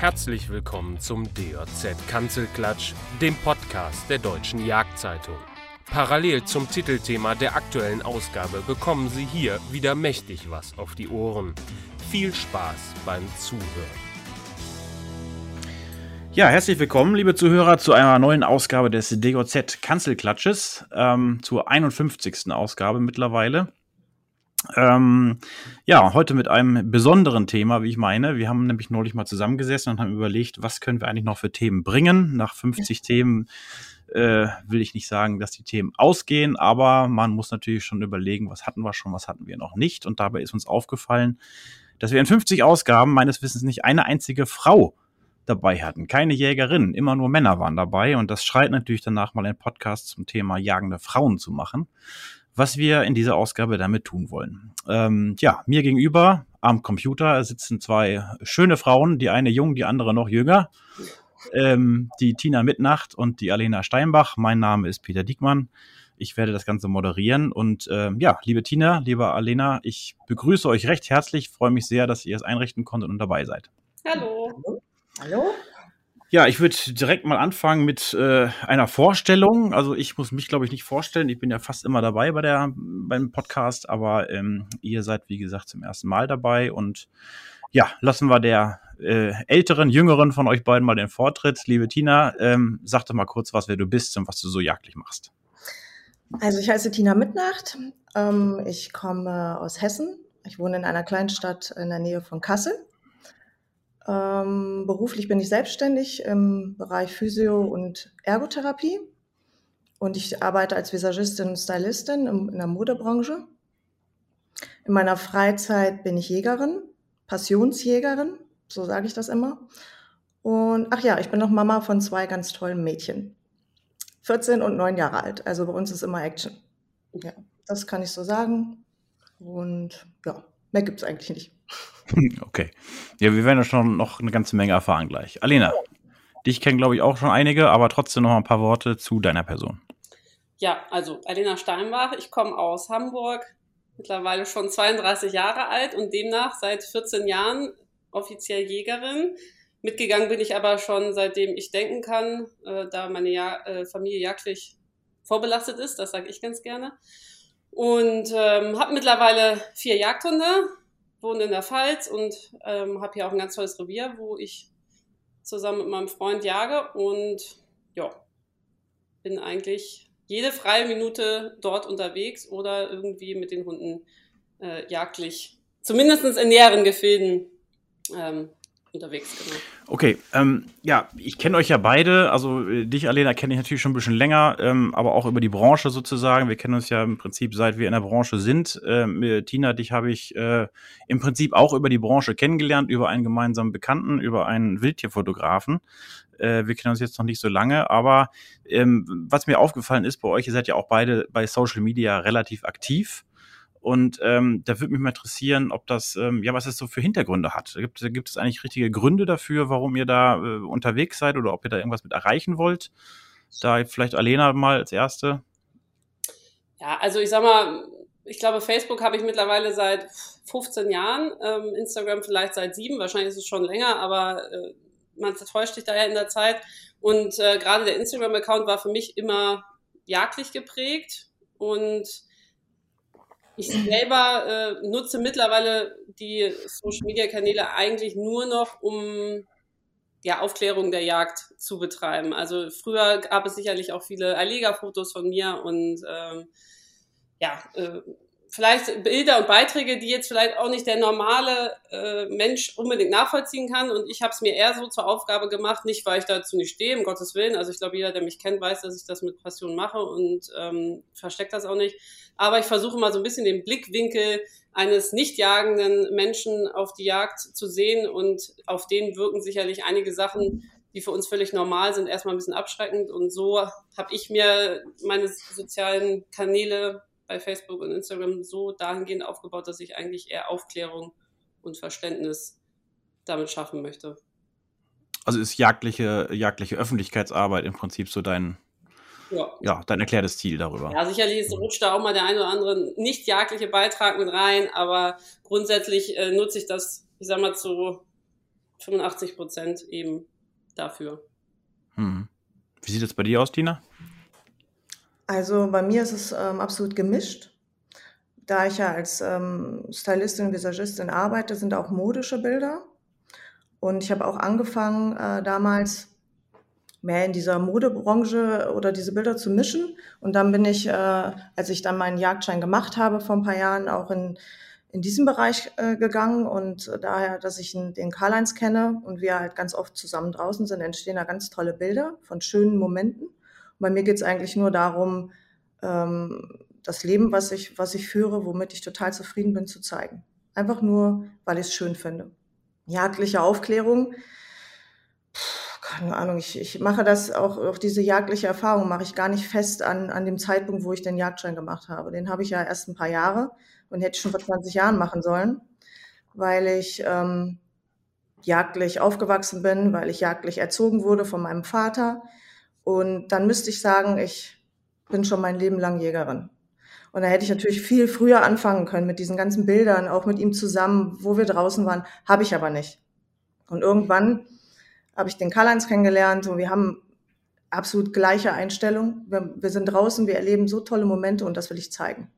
Herzlich willkommen zum DJZ Kanzelklatsch, dem Podcast der Deutschen Jagdzeitung. Parallel zum Titelthema der aktuellen Ausgabe bekommen Sie hier wieder mächtig was auf die Ohren. Viel Spaß beim Zuhören. Ja, herzlich willkommen, liebe Zuhörer, zu einer neuen Ausgabe des DJZ Kanzelklatsches, ähm, zur 51. Ausgabe mittlerweile. Ähm, ja, heute mit einem besonderen Thema, wie ich meine. Wir haben nämlich neulich mal zusammengesessen und haben überlegt, was können wir eigentlich noch für Themen bringen. Nach 50 Themen äh, will ich nicht sagen, dass die Themen ausgehen, aber man muss natürlich schon überlegen, was hatten wir schon, was hatten wir noch nicht. Und dabei ist uns aufgefallen, dass wir in 50 Ausgaben meines Wissens nicht eine einzige Frau dabei hatten. Keine Jägerin, immer nur Männer waren dabei. Und das schreit natürlich danach, mal einen Podcast zum Thema jagende Frauen zu machen was wir in dieser Ausgabe damit tun wollen. Ähm, ja, mir gegenüber am Computer sitzen zwei schöne Frauen, die eine jung, die andere noch jünger. Ähm, die Tina Mitnacht und die Alena Steinbach. Mein Name ist Peter Diekmann. Ich werde das Ganze moderieren. Und ähm, ja, liebe Tina, liebe Alena, ich begrüße euch recht herzlich. Freue mich sehr, dass ihr es einrichten konntet und dabei seid. Hallo. Hallo. Ja, ich würde direkt mal anfangen mit äh, einer Vorstellung. Also ich muss mich, glaube ich, nicht vorstellen. Ich bin ja fast immer dabei bei der beim Podcast, aber ähm, ihr seid, wie gesagt, zum ersten Mal dabei. Und ja, lassen wir der äh, älteren, jüngeren von euch beiden mal den Vortritt. Liebe Tina, ähm, sag doch mal kurz, was wer du bist und was du so jagdlich machst. Also ich heiße Tina Mitnacht. Ähm, ich komme aus Hessen. Ich wohne in einer Kleinstadt in der Nähe von Kassel. Ähm, beruflich bin ich selbstständig im Bereich Physio- und Ergotherapie und ich arbeite als Visagistin und Stylistin in der Modebranche. In meiner Freizeit bin ich Jägerin, Passionsjägerin, so sage ich das immer. Und ach ja, ich bin noch Mama von zwei ganz tollen Mädchen. 14 und 9 Jahre alt. Also bei uns ist immer Action. Ja, das kann ich so sagen. Und ja, mehr gibt es eigentlich nicht. Okay. Ja, wir werden ja schon noch eine ganze Menge erfahren gleich. Alena, dich kennen, glaube ich, auch schon einige, aber trotzdem noch ein paar Worte zu deiner Person. Ja, also Alena Steinbach, ich komme aus Hamburg, mittlerweile schon 32 Jahre alt und demnach seit 14 Jahren offiziell Jägerin. Mitgegangen bin ich aber schon seitdem ich denken kann, äh, da meine ja äh, Familie jagdlich vorbelastet ist, das sage ich ganz gerne. Und ähm, habe mittlerweile vier Jagdhunde, wohne in der Pfalz und ähm, habe hier auch ein ganz tolles Revier, wo ich zusammen mit meinem Freund jage und ja, bin eigentlich jede freie Minute dort unterwegs oder irgendwie mit den Hunden äh, jagdlich, zumindest in näheren Gefilden ähm, unterwegs, genau. Okay, ähm, ja, ich kenne euch ja beide, also äh, dich, Alena, kenne ich natürlich schon ein bisschen länger, ähm, aber auch über die Branche sozusagen. Wir kennen uns ja im Prinzip seit wir in der Branche sind. Ähm, Tina, dich habe ich äh, im Prinzip auch über die Branche kennengelernt, über einen gemeinsamen Bekannten, über einen Wildtierfotografen. Äh, wir kennen uns jetzt noch nicht so lange, aber ähm, was mir aufgefallen ist bei euch, ihr seid ja auch beide bei Social Media relativ aktiv. Und ähm, da würde mich mal interessieren, ob das, ähm, ja, was es so für Hintergründe hat. Gibt, gibt es eigentlich richtige Gründe dafür, warum ihr da äh, unterwegs seid oder ob ihr da irgendwas mit erreichen wollt? Da vielleicht Alena mal als Erste. Ja, also ich sag mal, ich glaube, Facebook habe ich mittlerweile seit 15 Jahren, ähm, Instagram vielleicht seit sieben, wahrscheinlich ist es schon länger, aber äh, man täuscht sich da ja in der Zeit. Und äh, gerade der Instagram-Account war für mich immer jagdlich geprägt und ich selber äh, nutze mittlerweile die Social Media Kanäle eigentlich nur noch, um ja, Aufklärung der Jagd zu betreiben. Also früher gab es sicherlich auch viele Erlegerfotos von mir und ähm, ja, äh, vielleicht Bilder und Beiträge, die jetzt vielleicht auch nicht der normale äh, Mensch unbedingt nachvollziehen kann. Und ich habe es mir eher so zur Aufgabe gemacht, nicht weil ich dazu nicht stehe, um Gottes Willen. Also ich glaube, jeder, der mich kennt, weiß, dass ich das mit Passion mache und ähm, versteckt das auch nicht. Aber ich versuche mal so ein bisschen den Blickwinkel eines nicht jagenden Menschen auf die Jagd zu sehen und auf den wirken sicherlich einige Sachen, die für uns völlig normal sind, erstmal ein bisschen abschreckend. Und so habe ich mir meine sozialen Kanäle bei Facebook und Instagram so dahingehend aufgebaut, dass ich eigentlich eher Aufklärung und Verständnis damit schaffen möchte. Also ist jagdliche, jagdliche Öffentlichkeitsarbeit im Prinzip so dein, ja. ja, dein erklärtes Ziel darüber. Ja, sicherlich rutscht da auch mal der ein oder andere nicht jagdliche Beitrag mit rein, aber grundsätzlich äh, nutze ich das, ich sag mal, zu 85 Prozent eben dafür. Hm. Wie sieht es bei dir aus, Tina? Also bei mir ist es ähm, absolut gemischt. Da ich ja als ähm, Stylistin und Visagistin arbeite, sind auch modische Bilder. Und ich habe auch angefangen, äh, damals mehr in dieser Modebranche oder diese Bilder zu mischen. Und dann bin ich, äh, als ich dann meinen Jagdschein gemacht habe vor ein paar Jahren, auch in, in diesen Bereich äh, gegangen. Und daher, dass ich den Karl-Heinz kenne und wir halt ganz oft zusammen draußen sind, entstehen da ganz tolle Bilder von schönen Momenten. Und bei mir geht es eigentlich nur darum, ähm, das Leben, was ich, was ich führe, womit ich total zufrieden bin, zu zeigen. Einfach nur, weil ich es schön finde. Jagdliche Aufklärung, keine Ahnung, ich, ich mache das auch, auch diese jagdliche Erfahrung mache ich gar nicht fest an, an dem Zeitpunkt, wo ich den Jagdschein gemacht habe. Den habe ich ja erst ein paar Jahre und hätte schon vor 20 Jahren machen sollen, weil ich ähm, jagdlich aufgewachsen bin, weil ich jagdlich erzogen wurde von meinem Vater. Und dann müsste ich sagen, ich bin schon mein Leben lang Jägerin. Und da hätte ich natürlich viel früher anfangen können mit diesen ganzen Bildern, auch mit ihm zusammen, wo wir draußen waren. Habe ich aber nicht. Und irgendwann habe ich den Karl-Heinz kennengelernt und wir haben absolut gleiche Einstellung. Wir, wir, sind draußen, wir erleben so tolle Momente und das will ich zeigen.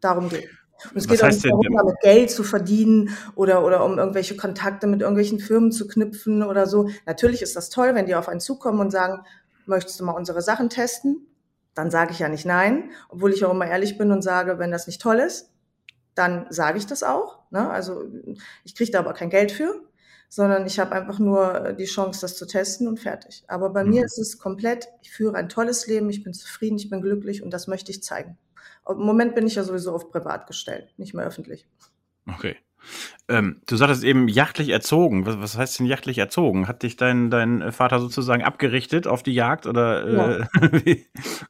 Darum geht und es geht auch nicht darum, damit Geld zu verdienen oder, oder um irgendwelche Kontakte mit irgendwelchen Firmen zu knüpfen oder so. Natürlich ist das toll, wenn die auf einen zukommen und sagen, möchtest du mal unsere Sachen testen? dann sage ich ja nicht nein, obwohl ich auch immer ehrlich bin und sage, wenn das nicht toll ist, dann sage ich das auch. Ne? Also ich kriege da aber kein Geld für, sondern ich habe einfach nur die Chance, das zu testen und fertig. Aber bei mhm. mir ist es komplett, ich führe ein tolles Leben, ich bin zufrieden, ich bin glücklich und das möchte ich zeigen. Im Moment bin ich ja sowieso auf privat gestellt, nicht mehr öffentlich. Okay. Ähm, du sagtest eben jachtlich erzogen. Was, was, heißt denn jachtlich erzogen? Hat dich dein, dein Vater sozusagen abgerichtet auf die Jagd oder? Äh,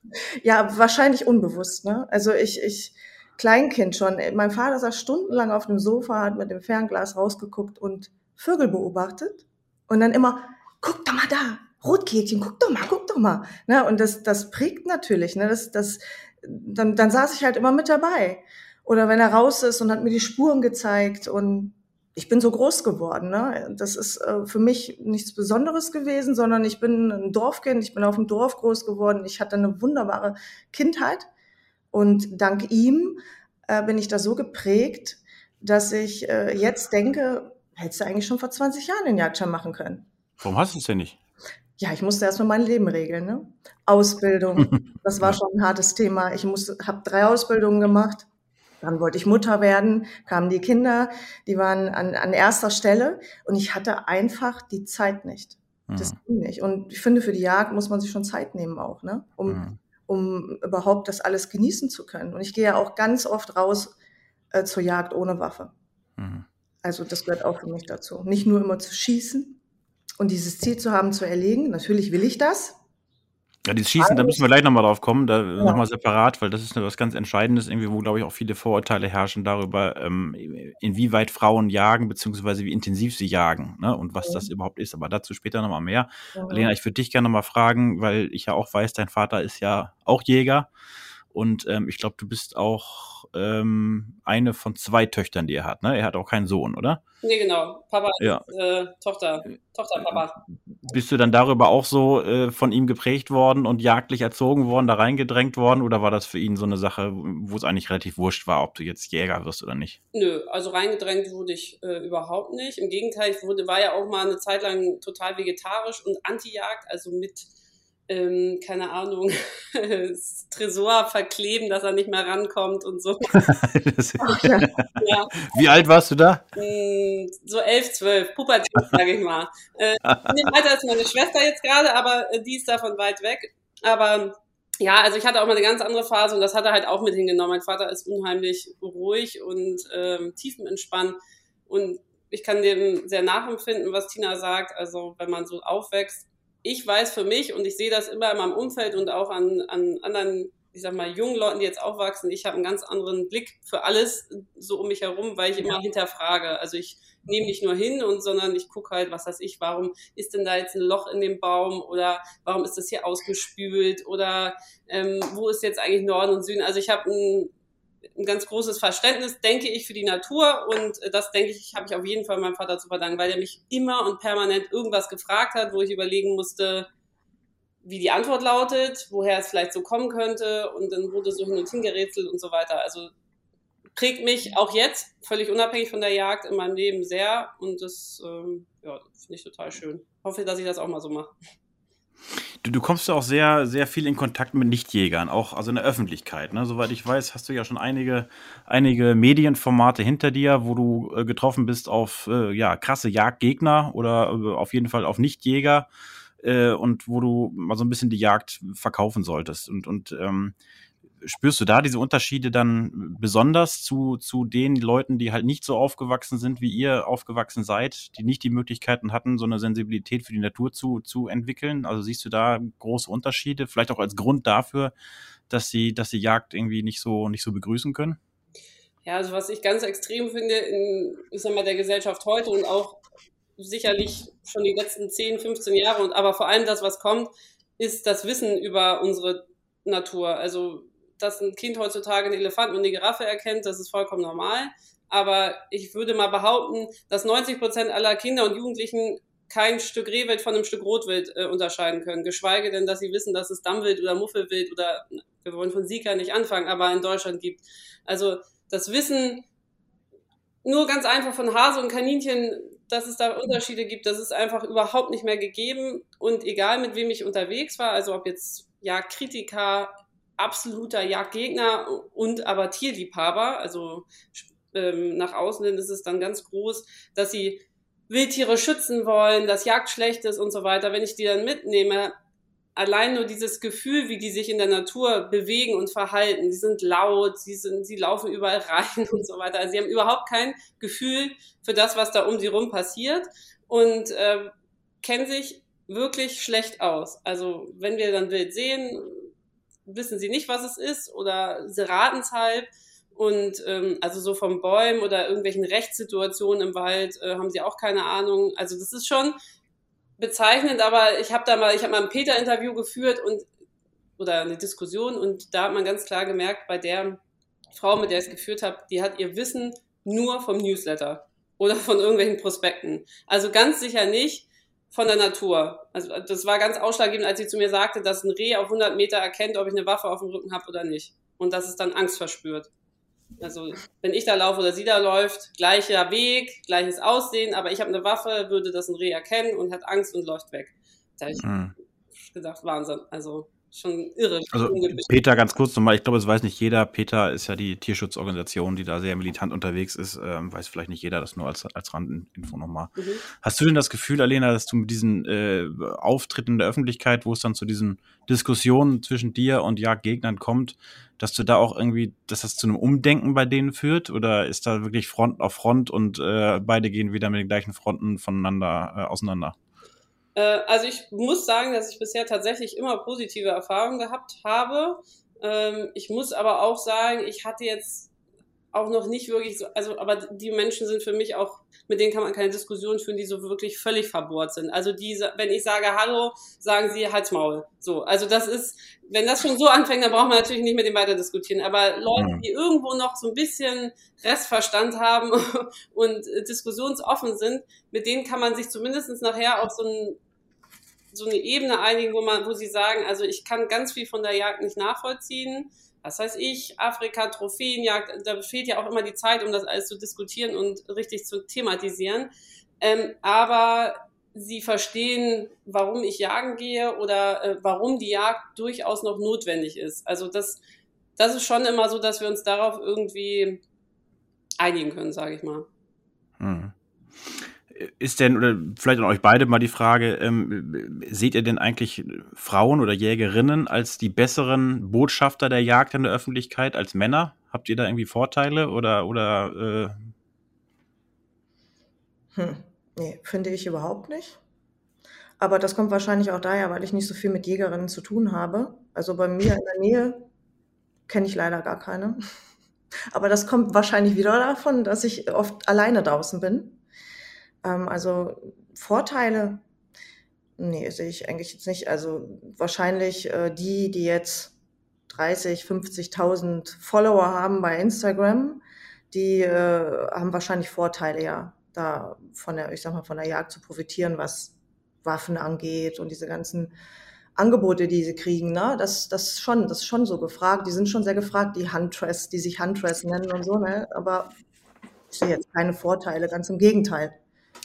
ja. wahrscheinlich unbewusst. Ne? Also ich, ich Kleinkind schon. Mein Vater saß stundenlang auf dem Sofa, hat mit dem Fernglas rausgeguckt und Vögel beobachtet und dann immer, guck doch mal da, Rotkehlchen, guck doch mal, guck doch mal. Ne? Und das, das prägt natürlich. Ne? Das, das, dann, dann saß ich halt immer mit dabei. Oder wenn er raus ist und hat mir die Spuren gezeigt und ich bin so groß geworden. Ne? Das ist äh, für mich nichts Besonderes gewesen, sondern ich bin ein Dorfkind, ich bin auf dem Dorf groß geworden. Ich hatte eine wunderbare Kindheit und dank ihm äh, bin ich da so geprägt, dass ich äh, jetzt denke, hättest du eigentlich schon vor 20 Jahren den Jagdschein machen können. Warum hast du es denn nicht? Ja, ich musste erstmal mein Leben regeln. Ne? Ausbildung, das war schon ein hartes Thema. Ich habe drei Ausbildungen gemacht dann wollte ich Mutter werden, kamen die Kinder, die waren an, an erster Stelle und ich hatte einfach die Zeit nicht. Das mhm. ging nicht. Und ich finde, für die Jagd muss man sich schon Zeit nehmen auch, ne? um, mhm. um überhaupt das alles genießen zu können. Und ich gehe ja auch ganz oft raus äh, zur Jagd ohne Waffe. Also das gehört auch für mich dazu. Nicht nur immer zu schießen und dieses Ziel zu haben, zu erlegen. Natürlich will ich das, ja, dieses Schießen, da müssen wir gleich nochmal drauf kommen, da ja. nochmal separat, weil das ist was ganz Entscheidendes, irgendwie, wo, glaube ich, auch viele Vorurteile herrschen darüber, ähm, inwieweit Frauen jagen, beziehungsweise wie intensiv sie jagen, ne, und was ja. das überhaupt ist. Aber dazu später nochmal mehr. Ja. Lena, ich würde dich gerne nochmal fragen, weil ich ja auch weiß, dein Vater ist ja auch Jäger. Und ähm, ich glaube, du bist auch ähm, eine von zwei Töchtern, die er hat. Ne? Er hat auch keinen Sohn, oder? Nee, genau. Papa ja. ist äh, Tochter. Tochter, Papa. Bist du dann darüber auch so äh, von ihm geprägt worden und jagdlich erzogen worden, da reingedrängt worden? Oder war das für ihn so eine Sache, wo es eigentlich relativ wurscht war, ob du jetzt Jäger wirst oder nicht? Nö, also reingedrängt wurde ich äh, überhaupt nicht. Im Gegenteil, ich wurde, war ja auch mal eine Zeit lang total vegetarisch und anti-Jagd, also mit ähm, keine Ahnung, das Tresor verkleben, dass er nicht mehr rankommt und so. ja. Wie alt warst du da? Hm, so elf, zwölf, Pubertät, sage ich mal. Äh, dem Alter ist meine Schwester jetzt gerade, aber äh, die ist davon weit weg. Aber ja, also ich hatte auch mal eine ganz andere Phase und das hat er halt auch mit hingenommen. Mein Vater ist unheimlich ruhig und ähm, tiefenentspannt und ich kann dem sehr nachempfinden, was Tina sagt. Also wenn man so aufwächst, ich weiß für mich und ich sehe das immer in meinem Umfeld und auch an, an anderen, ich sag mal, jungen Leuten, die jetzt aufwachsen, ich habe einen ganz anderen Blick für alles so um mich herum, weil ich immer ja. hinterfrage. Also ich nehme nicht nur hin und sondern ich gucke halt, was weiß ich, warum ist denn da jetzt ein Loch in dem Baum oder warum ist das hier ausgespült oder ähm, wo ist jetzt eigentlich Norden und Süden? Also ich habe ein ein ganz großes Verständnis, denke ich, für die Natur und äh, das denke ich, habe ich auf jeden Fall meinem Vater zu verdanken, weil er mich immer und permanent irgendwas gefragt hat, wo ich überlegen musste, wie die Antwort lautet, woher es vielleicht so kommen könnte und dann wurde so hin und hin gerätselt und so weiter. Also prägt mich auch jetzt, völlig unabhängig von der Jagd, in meinem Leben sehr und das ähm, ja, finde ich total schön. Hoffe, dass ich das auch mal so mache. Du, du kommst ja auch sehr, sehr viel in Kontakt mit Nichtjägern, auch also in der Öffentlichkeit. Ne? Soweit ich weiß, hast du ja schon einige, einige Medienformate hinter dir, wo du äh, getroffen bist auf äh, ja, krasse Jagdgegner oder äh, auf jeden Fall auf Nichtjäger äh, und wo du mal so ein bisschen die Jagd verkaufen solltest. Und, und ähm, spürst du da diese Unterschiede dann besonders zu, zu den Leuten, die halt nicht so aufgewachsen sind, wie ihr aufgewachsen seid, die nicht die Möglichkeiten hatten, so eine Sensibilität für die Natur zu, zu entwickeln? Also siehst du da große Unterschiede, vielleicht auch als Grund dafür, dass sie, dass sie Jagd irgendwie nicht so, nicht so begrüßen können? Ja, also was ich ganz extrem finde in, ich sag mal, der Gesellschaft heute und auch sicherlich schon die letzten 10, 15 Jahre und aber vor allem das, was kommt, ist das Wissen über unsere Natur. Also dass ein Kind heutzutage einen Elefanten und eine Giraffe erkennt, das ist vollkommen normal. Aber ich würde mal behaupten, dass 90 Prozent aller Kinder und Jugendlichen kein Stück Rehwild von einem Stück Rotwild äh, unterscheiden können. Geschweige denn, dass sie wissen, dass es Dammwild oder Muffelwild oder wir wollen von Sika nicht anfangen, aber in Deutschland gibt. Also das Wissen nur ganz einfach von Hase und Kaninchen, dass es da Unterschiede gibt, das ist einfach überhaupt nicht mehr gegeben. Und egal mit wem ich unterwegs war, also ob jetzt ja Kritiker, absoluter Jagdgegner und aber Tierliebhaber. Also ähm, nach außen hin ist es dann ganz groß, dass sie Wildtiere schützen wollen, dass Jagd schlecht ist und so weiter. Wenn ich die dann mitnehme, allein nur dieses Gefühl, wie die sich in der Natur bewegen und verhalten. Sie sind laut, sie, sind, sie laufen überall rein und so weiter. Also sie haben überhaupt kein Gefühl für das, was da um sie rum passiert und äh, kennen sich wirklich schlecht aus. Also wenn wir dann Wild sehen, wissen sie nicht, was es ist oder sie raten es halt. Und ähm, also so von Bäumen oder irgendwelchen Rechtssituationen im Wald äh, haben sie auch keine Ahnung. Also das ist schon bezeichnend, aber ich habe da mal, ich habe mal ein Peter-Interview geführt und oder eine Diskussion und da hat man ganz klar gemerkt, bei der Frau, mit der ich es geführt habe, die hat ihr Wissen nur vom Newsletter oder von irgendwelchen Prospekten. Also ganz sicher nicht von der Natur. Also das war ganz ausschlaggebend, als sie zu mir sagte, dass ein Reh auf 100 Meter erkennt, ob ich eine Waffe auf dem Rücken habe oder nicht. Und dass es dann Angst verspürt. Also wenn ich da laufe oder sie da läuft, gleicher Weg, gleiches Aussehen, aber ich habe eine Waffe, würde das ein Reh erkennen und hat Angst und läuft weg. Da habe ich hm. gedacht, Wahnsinn. Also schon irre. Also Peter, ganz kurz nochmal, ich glaube, es weiß nicht jeder. Peter ist ja die Tierschutzorganisation, die da sehr militant unterwegs ist. Ähm, weiß vielleicht nicht jeder, das nur als, als Randinfo nochmal. Mhm. Hast du denn das Gefühl, Alena, dass du mit diesen äh, Auftritten in der Öffentlichkeit, wo es dann zu diesen Diskussionen zwischen dir und Jagdgegnern kommt, dass du da auch irgendwie, dass das zu einem Umdenken bei denen führt? Oder ist da wirklich Front auf Front und äh, beide gehen wieder mit den gleichen Fronten voneinander äh, auseinander? Äh, also ich muss sagen, dass ich bisher tatsächlich immer positive Erfahrungen gehabt habe. Ähm, ich muss aber auch sagen, ich hatte jetzt auch noch nicht wirklich so, also, aber die Menschen sind für mich auch, mit denen kann man keine Diskussion führen, die so wirklich völlig verbohrt sind. Also diese, wenn ich sage Hallo, sagen sie Halt's Maul. So. Also das ist, wenn das schon so anfängt, dann braucht man natürlich nicht mit dem weiter diskutieren. Aber Leute, die irgendwo noch so ein bisschen Restverstand haben und diskussionsoffen sind, mit denen kann man sich zumindest nachher auf so ein so eine Ebene einigen, wo man, wo sie sagen, also ich kann ganz viel von der Jagd nicht nachvollziehen. Was heißt ich, Afrika, Trophäenjagd, da fehlt ja auch immer die Zeit, um das alles zu diskutieren und richtig zu thematisieren. Ähm, aber sie verstehen, warum ich jagen gehe oder äh, warum die Jagd durchaus noch notwendig ist. Also das, das ist schon immer so, dass wir uns darauf irgendwie einigen können, sage ich mal. Hm ist denn, oder vielleicht an euch beide mal die Frage, ähm, seht ihr denn eigentlich Frauen oder Jägerinnen als die besseren Botschafter der Jagd in der Öffentlichkeit als Männer? Habt ihr da irgendwie Vorteile oder, oder äh hm, nee, finde ich überhaupt nicht. Aber das kommt wahrscheinlich auch daher, weil ich nicht so viel mit Jägerinnen zu tun habe. Also bei mir in der Nähe kenne ich leider gar keine. Aber das kommt wahrscheinlich wieder davon, dass ich oft alleine draußen bin ähm, also Vorteile, nee, sehe ich eigentlich jetzt nicht. Also wahrscheinlich äh, die, die jetzt 30, 50.000 Follower haben bei Instagram, die äh, haben wahrscheinlich Vorteile, ja, da von der, ich sag mal, von der Jagd zu profitieren, was Waffen angeht und diese ganzen Angebote, die sie kriegen, ne? Das, das schon, das ist schon so gefragt. Die sind schon sehr gefragt, die Huntress, die sich Huntress nennen und so, ne? Aber ich sehe jetzt keine Vorteile, ganz im Gegenteil.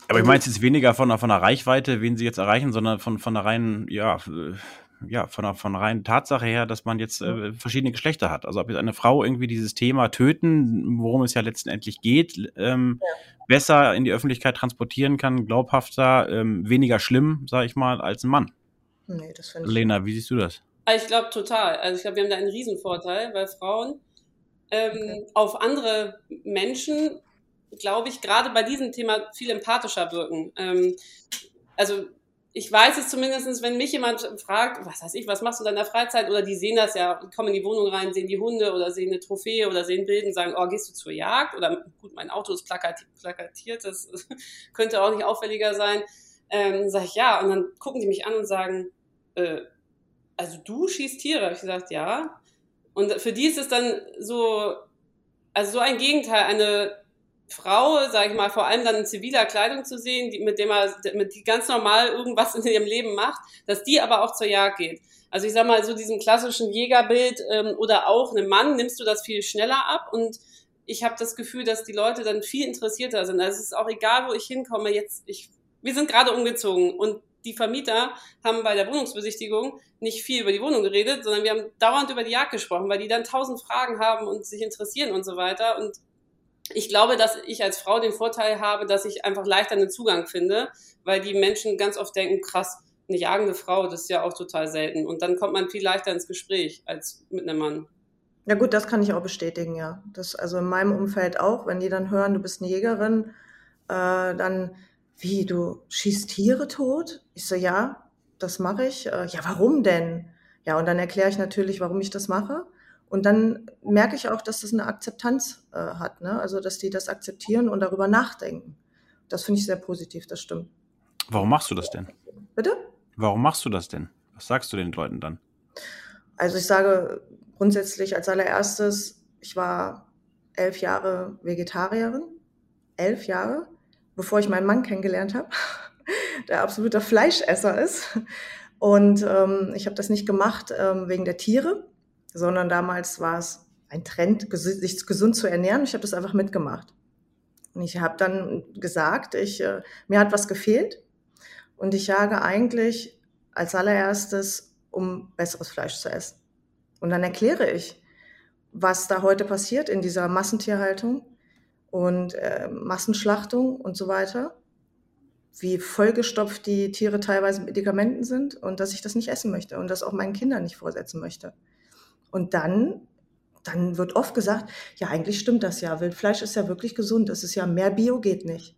Aber ich meine jetzt weniger von, von der Reichweite, wen sie jetzt erreichen, sondern von, von der reinen, ja, ja, von der, von der reinen Tatsache her, dass man jetzt äh, verschiedene Geschlechter hat. Also ob jetzt eine Frau irgendwie dieses Thema töten, worum es ja letztendlich geht, ähm, ja. besser in die Öffentlichkeit transportieren kann, glaubhafter, ähm, weniger schlimm, sage ich mal, als ein Mann. Nee, das finde ich. Lena, wie siehst du das? Also ich glaube total. Also ich glaube, wir haben da einen Riesenvorteil, weil Frauen ähm, okay. auf andere Menschen, glaube ich, gerade bei diesem Thema viel empathischer wirken. Ähm, also ich weiß es zumindestens, wenn mich jemand fragt, was weiß ich, was machst du in deiner Freizeit? Oder die sehen das ja, kommen in die Wohnung rein, sehen die Hunde oder sehen eine Trophäe oder sehen Bilden, sagen, oh, gehst du zur Jagd? Oder gut, mein Auto ist plakatiert, das könnte auch nicht auffälliger sein. Ähm, sag ich ja, und dann gucken die mich an und sagen, äh, also du schießt Tiere? Habe ich gesagt, ja. Und für die ist es dann so, also so ein Gegenteil, eine Frau, sage ich mal, vor allem dann in ziviler Kleidung zu sehen, die, mit dem er, mit die ganz normal irgendwas in ihrem Leben macht, dass die aber auch zur Jagd geht. Also ich sag mal, so diesem klassischen Jägerbild ähm, oder auch einem Mann nimmst du das viel schneller ab und ich habe das Gefühl, dass die Leute dann viel interessierter sind. Also es ist auch egal, wo ich hinkomme. Jetzt, ich, wir sind gerade umgezogen und die Vermieter haben bei der Wohnungsbesichtigung nicht viel über die Wohnung geredet, sondern wir haben dauernd über die Jagd gesprochen, weil die dann tausend Fragen haben und sich interessieren und so weiter. Und ich glaube, dass ich als Frau den Vorteil habe, dass ich einfach leichter einen Zugang finde, weil die Menschen ganz oft denken, krass, eine jagende Frau, das ist ja auch total selten. Und dann kommt man viel leichter ins Gespräch als mit einem Mann. Ja gut, das kann ich auch bestätigen, ja. Das, also in meinem Umfeld auch, wenn die dann hören, du bist eine Jägerin, äh, dann, wie, du schießt Tiere tot? Ich so, ja, das mache ich. Äh, ja, warum denn? Ja, und dann erkläre ich natürlich, warum ich das mache. Und dann merke ich auch, dass das eine Akzeptanz äh, hat, ne? also dass die das akzeptieren und darüber nachdenken. Das finde ich sehr positiv, das stimmt. Warum machst du das denn? Bitte? Warum machst du das denn? Was sagst du den Leuten dann? Also ich sage grundsätzlich als allererstes, ich war elf Jahre Vegetarierin, elf Jahre, bevor ich meinen Mann kennengelernt habe, der absoluter Fleischesser ist. Und ähm, ich habe das nicht gemacht ähm, wegen der Tiere, sondern damals war es ein Trend, sich gesund zu ernähren. Ich habe das einfach mitgemacht. Und ich habe dann gesagt, ich, äh, mir hat was gefehlt und ich jage eigentlich als allererstes, um besseres Fleisch zu essen. Und dann erkläre ich, was da heute passiert in dieser Massentierhaltung und äh, Massenschlachtung und so weiter, wie vollgestopft die Tiere teilweise mit Medikamenten sind und dass ich das nicht essen möchte und das auch meinen Kindern nicht vorsetzen möchte. Und dann, dann wird oft gesagt, ja, eigentlich stimmt das ja. Wildfleisch ist ja wirklich gesund. Es ist ja mehr Bio geht nicht.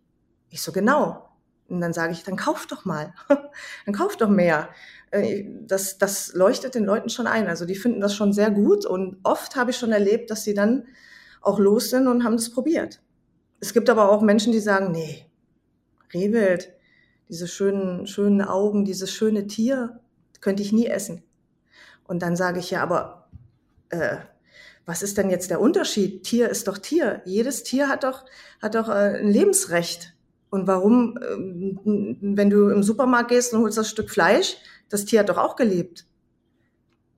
Ich so, genau. Und dann sage ich, dann kauf doch mal. dann kauf doch mehr. Äh, das, das leuchtet den Leuten schon ein. Also die finden das schon sehr gut. Und oft habe ich schon erlebt, dass sie dann auch los sind und haben das probiert. Es gibt aber auch Menschen, die sagen, nee, Rehwild, diese schönen, schönen Augen, dieses schöne Tier, könnte ich nie essen. Und dann sage ich ja, aber äh, was ist denn jetzt der Unterschied? Tier ist doch Tier. Jedes Tier hat doch, hat doch äh, ein Lebensrecht. Und warum, ähm, wenn du im Supermarkt gehst und holst das Stück Fleisch, das Tier hat doch auch gelebt.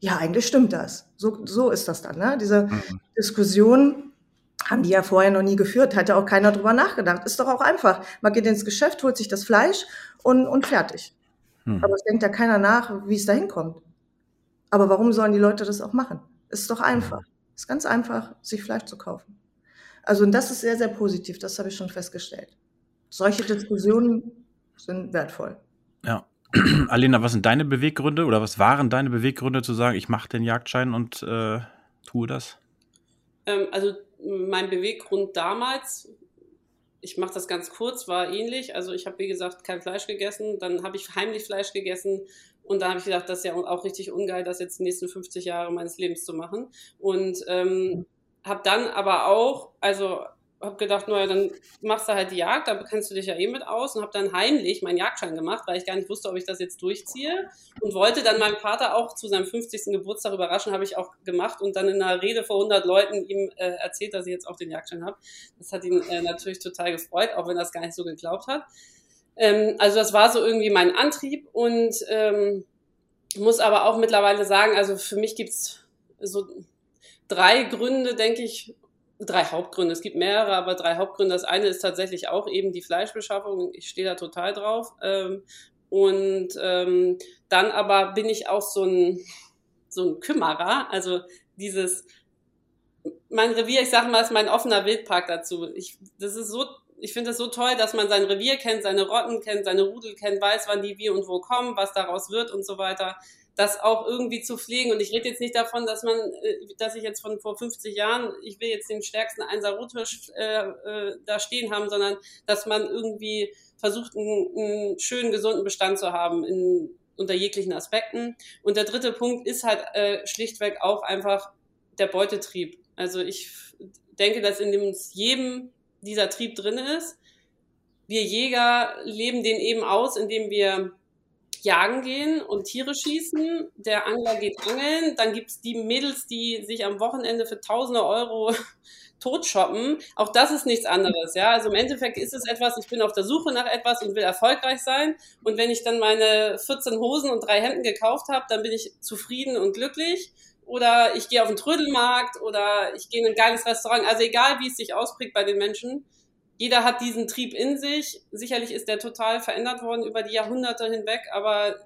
Ja, eigentlich stimmt das. So, so ist das dann. Ne? Diese mhm. Diskussion haben die ja vorher noch nie geführt, hat ja auch keiner drüber nachgedacht. Ist doch auch einfach. Man geht ins Geschäft, holt sich das Fleisch und, und fertig. Mhm. Aber es denkt ja keiner nach, wie es da hinkommt. Aber warum sollen die Leute das auch machen? Ist doch einfach. Ist ganz einfach, sich Fleisch zu kaufen. Also, und das ist sehr, sehr positiv. Das habe ich schon festgestellt. Solche Diskussionen sind wertvoll. Ja. Alena, was sind deine Beweggründe oder was waren deine Beweggründe zu sagen, ich mache den Jagdschein und äh, tue das? Ähm, also mein Beweggrund damals, ich mache das ganz kurz, war ähnlich. Also ich habe, wie gesagt, kein Fleisch gegessen, dann habe ich heimlich Fleisch gegessen und da habe ich gedacht, das ist ja auch richtig ungeil, das jetzt die nächsten 50 Jahre meines Lebens zu machen. Und ähm, habe dann aber auch, also habe gedacht, naja, dann machst du halt die Jagd, da kennst du dich ja eh mit aus und habe dann heimlich meinen Jagdschein gemacht, weil ich gar nicht wusste, ob ich das jetzt durchziehe und wollte dann meinen Vater auch zu seinem 50. Geburtstag überraschen, habe ich auch gemacht und dann in einer Rede vor 100 Leuten ihm äh, erzählt, dass ich jetzt auch den Jagdschein habe. Das hat ihn äh, natürlich total gefreut, auch wenn er es gar nicht so geglaubt hat. Ähm, also das war so irgendwie mein Antrieb und ähm, muss aber auch mittlerweile sagen, also für mich gibt's so drei Gründe, denke ich, drei Hauptgründe. Es gibt mehrere, aber drei Hauptgründe. Das eine ist tatsächlich auch eben die Fleischbeschaffung. Ich stehe da total drauf. Ähm, und ähm, dann aber bin ich auch so ein, so ein Kümmerer. Also dieses, mein Revier, ich sage mal, ist mein offener Wildpark dazu. Ich, das ist so, ich finde es so toll, dass man sein Revier kennt, seine Rotten kennt, seine Rudel kennt, weiß, wann die wie und wo kommen, was daraus wird und so weiter das auch irgendwie zu pflegen. Und ich rede jetzt nicht davon, dass man, äh, dass ich jetzt von vor 50 Jahren, ich will jetzt den stärksten Einser Rothirsch äh, äh, da stehen haben, sondern dass man irgendwie versucht, einen, einen schönen, gesunden Bestand zu haben in, unter jeglichen Aspekten. Und der dritte Punkt ist halt äh, schlichtweg auch einfach der Beutetrieb. Also ich denke, dass in dem jedem dieser Trieb drin ist. Wir Jäger leben den eben aus, indem wir jagen gehen und Tiere schießen. Der Angler geht angeln. Dann gibt's die Mädels, die sich am Wochenende für tausende Euro totshoppen. Auch das ist nichts anderes. Ja, also im Endeffekt ist es etwas, ich bin auf der Suche nach etwas und will erfolgreich sein. Und wenn ich dann meine 14 Hosen und drei Hemden gekauft habe, dann bin ich zufrieden und glücklich. Oder ich gehe auf den Trödelmarkt oder ich gehe in ein geiles Restaurant. Also egal, wie es sich ausprägt bei den Menschen jeder hat diesen Trieb in sich. Sicherlich ist der total verändert worden über die Jahrhunderte hinweg, aber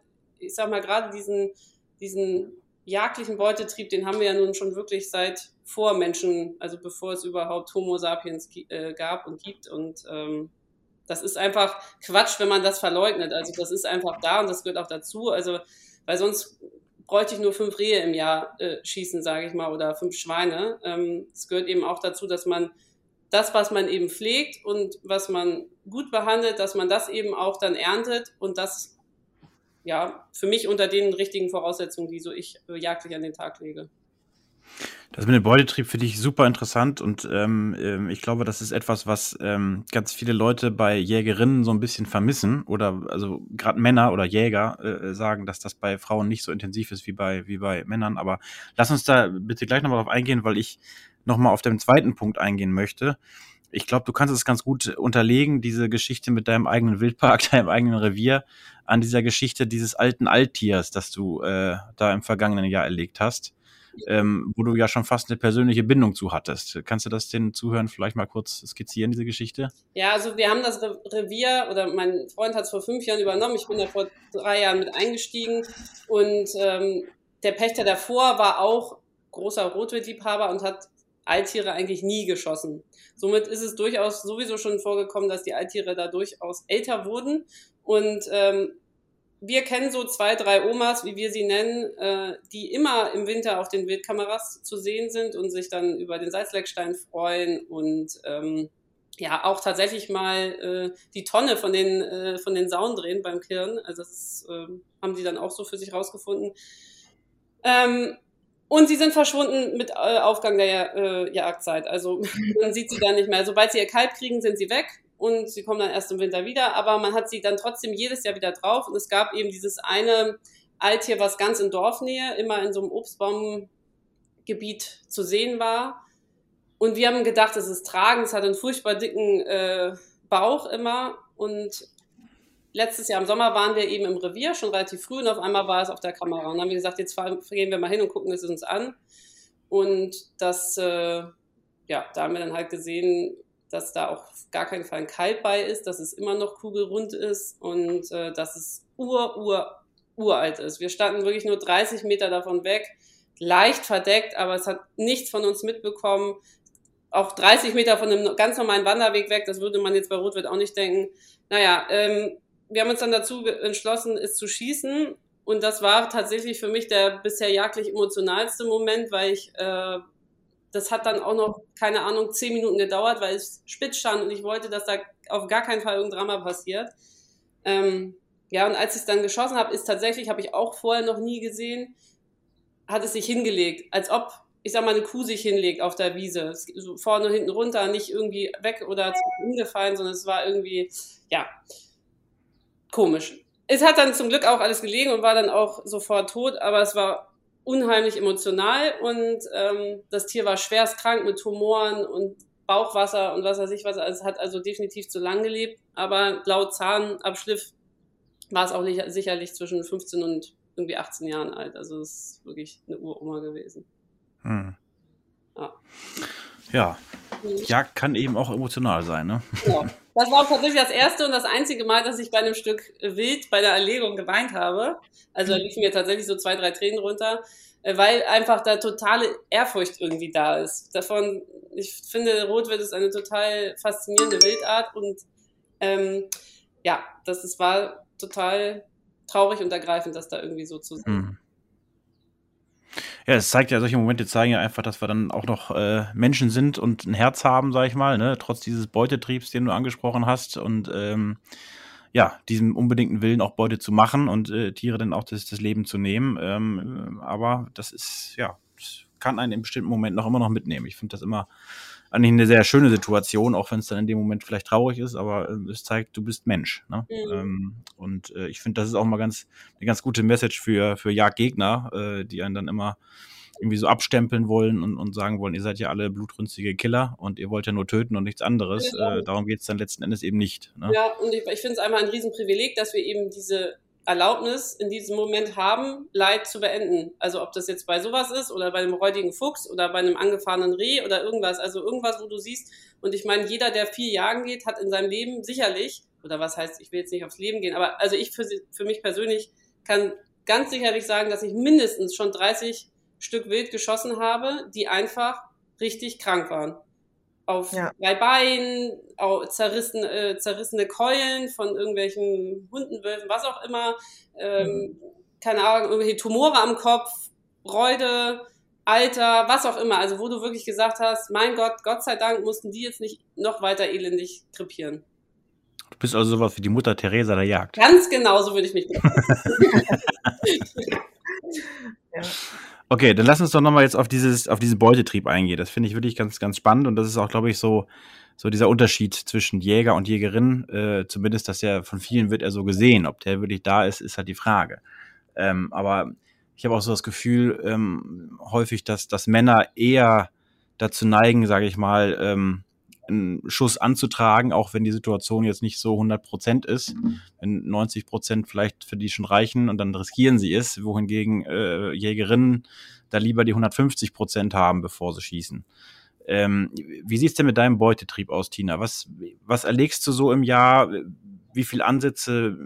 ich sag mal, gerade diesen, diesen jagdlichen Beutetrieb, den haben wir ja nun schon wirklich seit vor Menschen, also bevor es überhaupt Homo sapiens äh, gab und gibt. Und ähm, das ist einfach Quatsch, wenn man das verleugnet. Also das ist einfach da und das gehört auch dazu. Also, weil sonst bräuchte ich nur fünf Rehe im Jahr äh, schießen, sage ich mal, oder fünf Schweine. Ähm, es gehört eben auch dazu, dass man das, was man eben pflegt und was man gut behandelt, dass man das eben auch dann erntet und das ja für mich unter den richtigen Voraussetzungen, die so ich äh, jagdlich an den Tag lege. Das mit dem Beutetrieb finde ich super interessant und ähm, ähm, ich glaube, das ist etwas, was ähm, ganz viele Leute bei Jägerinnen so ein bisschen vermissen oder also gerade Männer oder Jäger äh, sagen, dass das bei Frauen nicht so intensiv ist wie bei wie bei Männern. Aber lass uns da bitte gleich nochmal drauf eingehen, weil ich nochmal auf den zweiten Punkt eingehen möchte. Ich glaube, du kannst es ganz gut unterlegen, diese Geschichte mit deinem eigenen Wildpark, deinem eigenen Revier, an dieser Geschichte dieses alten Alttiers, das du äh, da im vergangenen Jahr erlegt hast, ähm, wo du ja schon fast eine persönliche Bindung zu hattest. Kannst du das den Zuhörern vielleicht mal kurz skizzieren, diese Geschichte? Ja, also wir haben das Revier, oder mein Freund hat es vor fünf Jahren übernommen, ich bin da vor drei Jahren mit eingestiegen und ähm, der Pächter davor war auch großer Rotwildliebhaber und hat Alttiere eigentlich nie geschossen. Somit ist es durchaus sowieso schon vorgekommen, dass die Alttiere da durchaus älter wurden. Und ähm, wir kennen so zwei, drei Omas, wie wir sie nennen, äh, die immer im Winter auf den Wildkameras zu sehen sind und sich dann über den Salzleckstein freuen und ähm, ja auch tatsächlich mal äh, die Tonne von den äh, von den Sauen drehen beim Kirn. Also das äh, haben die dann auch so für sich rausgefunden. Ähm, und sie sind verschwunden mit äh, Aufgang der äh, Jagdzeit. Also man sieht sie dann nicht mehr. Sobald sie ihr Kalb kriegen, sind sie weg und sie kommen dann erst im Winter wieder. Aber man hat sie dann trotzdem jedes Jahr wieder drauf. Und es gab eben dieses eine Alttier, was ganz in Dorfnähe, immer in so einem Obstbaumgebiet zu sehen war. Und wir haben gedacht, es ist tragend, es hat einen furchtbar dicken äh, Bauch immer. Und letztes Jahr im Sommer waren wir eben im Revier, schon relativ früh, und auf einmal war es auf der Kamera. Und dann haben wir gesagt, jetzt gehen wir mal hin und gucken es uns an. Und das, äh, ja, da haben wir dann halt gesehen, dass da auch gar kein Fall ein Kalb bei ist, dass es immer noch kugelrund ist und äh, dass es ur, ur, uralt ist. Wir standen wirklich nur 30 Meter davon weg, leicht verdeckt, aber es hat nichts von uns mitbekommen. Auch 30 Meter von einem ganz normalen Wanderweg weg, das würde man jetzt bei Rotwild auch nicht denken. Naja, ähm, wir haben uns dann dazu entschlossen, es zu schießen. Und das war tatsächlich für mich der bisher jagdlich emotionalste Moment, weil ich, äh, das hat dann auch noch, keine Ahnung, zehn Minuten gedauert, weil es spitz stand und ich wollte, dass da auf gar keinen Fall irgendein Drama passiert. Ähm, ja, und als ich es dann geschossen habe, ist tatsächlich, habe ich auch vorher noch nie gesehen, hat es sich hingelegt, als ob ich sag mal, eine Kuh sich hinlegt auf der Wiese. So vorne, hinten runter, nicht irgendwie weg oder umgefallen, sondern es war irgendwie, ja, komisch. Es hat dann zum Glück auch alles gelegen und war dann auch sofort tot, aber es war unheimlich emotional und ähm, das Tier war schwerst krank mit Tumoren und Bauchwasser und was weiß ich was. Also es hat also definitiv zu lang gelebt, aber laut Zahnabschliff war es auch nicht, sicherlich zwischen 15 und irgendwie 18 Jahren alt. Also es ist wirklich eine Uroma gewesen. Hm. Ja. Ja. Jagd kann eben auch emotional sein, ne? Genau. Das war auch tatsächlich das erste und das einzige Mal, dass ich bei einem Stück Wild bei der Erlegung geweint habe. Also da liefen mir tatsächlich so zwei, drei Tränen runter, äh, weil einfach da totale Ehrfurcht irgendwie da ist. Davon, ich finde, Rotwild ist eine total faszinierende Wildart und ähm, ja, das ist, war total traurig und ergreifend, das da irgendwie so zu sehen. Ja, es zeigt ja, solche Momente zeigen ja einfach, dass wir dann auch noch äh, Menschen sind und ein Herz haben, sag ich mal, ne? trotz dieses Beutetriebs, den du angesprochen hast und ähm, ja, diesem unbedingten Willen auch Beute zu machen und äh, Tiere dann auch das, das Leben zu nehmen. Ähm, aber das ist, ja, das kann einen in bestimmten Momenten auch immer noch mitnehmen. Ich finde das immer eigentlich eine sehr schöne Situation, auch wenn es dann in dem Moment vielleicht traurig ist, aber äh, es zeigt, du bist Mensch. Ne? Mhm. Ähm, und äh, ich finde, das ist auch mal ganz eine ganz gute Message für für Jagdgegner, äh, die einen dann immer irgendwie so abstempeln wollen und, und sagen wollen, ihr seid ja alle blutrünstige Killer und ihr wollt ja nur töten und nichts anderes. Genau. Äh, darum geht es dann letzten Endes eben nicht. Ne? Ja, und ich, ich finde es einmal ein Riesenprivileg, dass wir eben diese Erlaubnis in diesem Moment haben, Leid zu beenden. Also ob das jetzt bei sowas ist oder bei einem räudigen Fuchs oder bei einem angefahrenen Reh oder irgendwas. Also irgendwas, wo du siehst. Und ich meine, jeder, der viel jagen geht, hat in seinem Leben sicherlich, oder was heißt, ich will jetzt nicht aufs Leben gehen, aber also ich für, für mich persönlich kann ganz sicherlich sagen, dass ich mindestens schon 30 Stück Wild geschossen habe, die einfach richtig krank waren auf ja. drei Beinen, zerrissen, äh, zerrissene Keulen von irgendwelchen Hunden, Wölfen, was auch immer, ähm, mhm. keine Ahnung, irgendwelche Tumore am Kopf, Reude, Alter, was auch immer. Also wo du wirklich gesagt hast, mein Gott, Gott sei Dank mussten die jetzt nicht noch weiter elendig krepieren. Du bist also sowas wie die Mutter Teresa der Jagd. Ganz genau, so würde ich mich ja. Okay, dann lass uns doch nochmal jetzt auf dieses, auf diesen Beutetrieb eingehen. Das finde ich wirklich ganz, ganz spannend und das ist auch, glaube ich, so, so dieser Unterschied zwischen Jäger und Jägerin, äh, zumindest, dass ja von vielen wird er so gesehen. Ob der wirklich da ist, ist halt die Frage. Ähm, aber ich habe auch so das Gefühl, ähm, häufig, dass, dass Männer eher dazu neigen, sage ich mal, ähm, einen Schuss anzutragen, auch wenn die Situation jetzt nicht so 100 Prozent ist, wenn 90 Prozent vielleicht für die schon reichen und dann riskieren sie es, wohingegen äh, Jägerinnen da lieber die 150 Prozent haben, bevor sie schießen. Ähm, wie sieht's denn mit deinem Beutetrieb aus, Tina? Was, was erlegst du so im Jahr? Wie viel Ansätze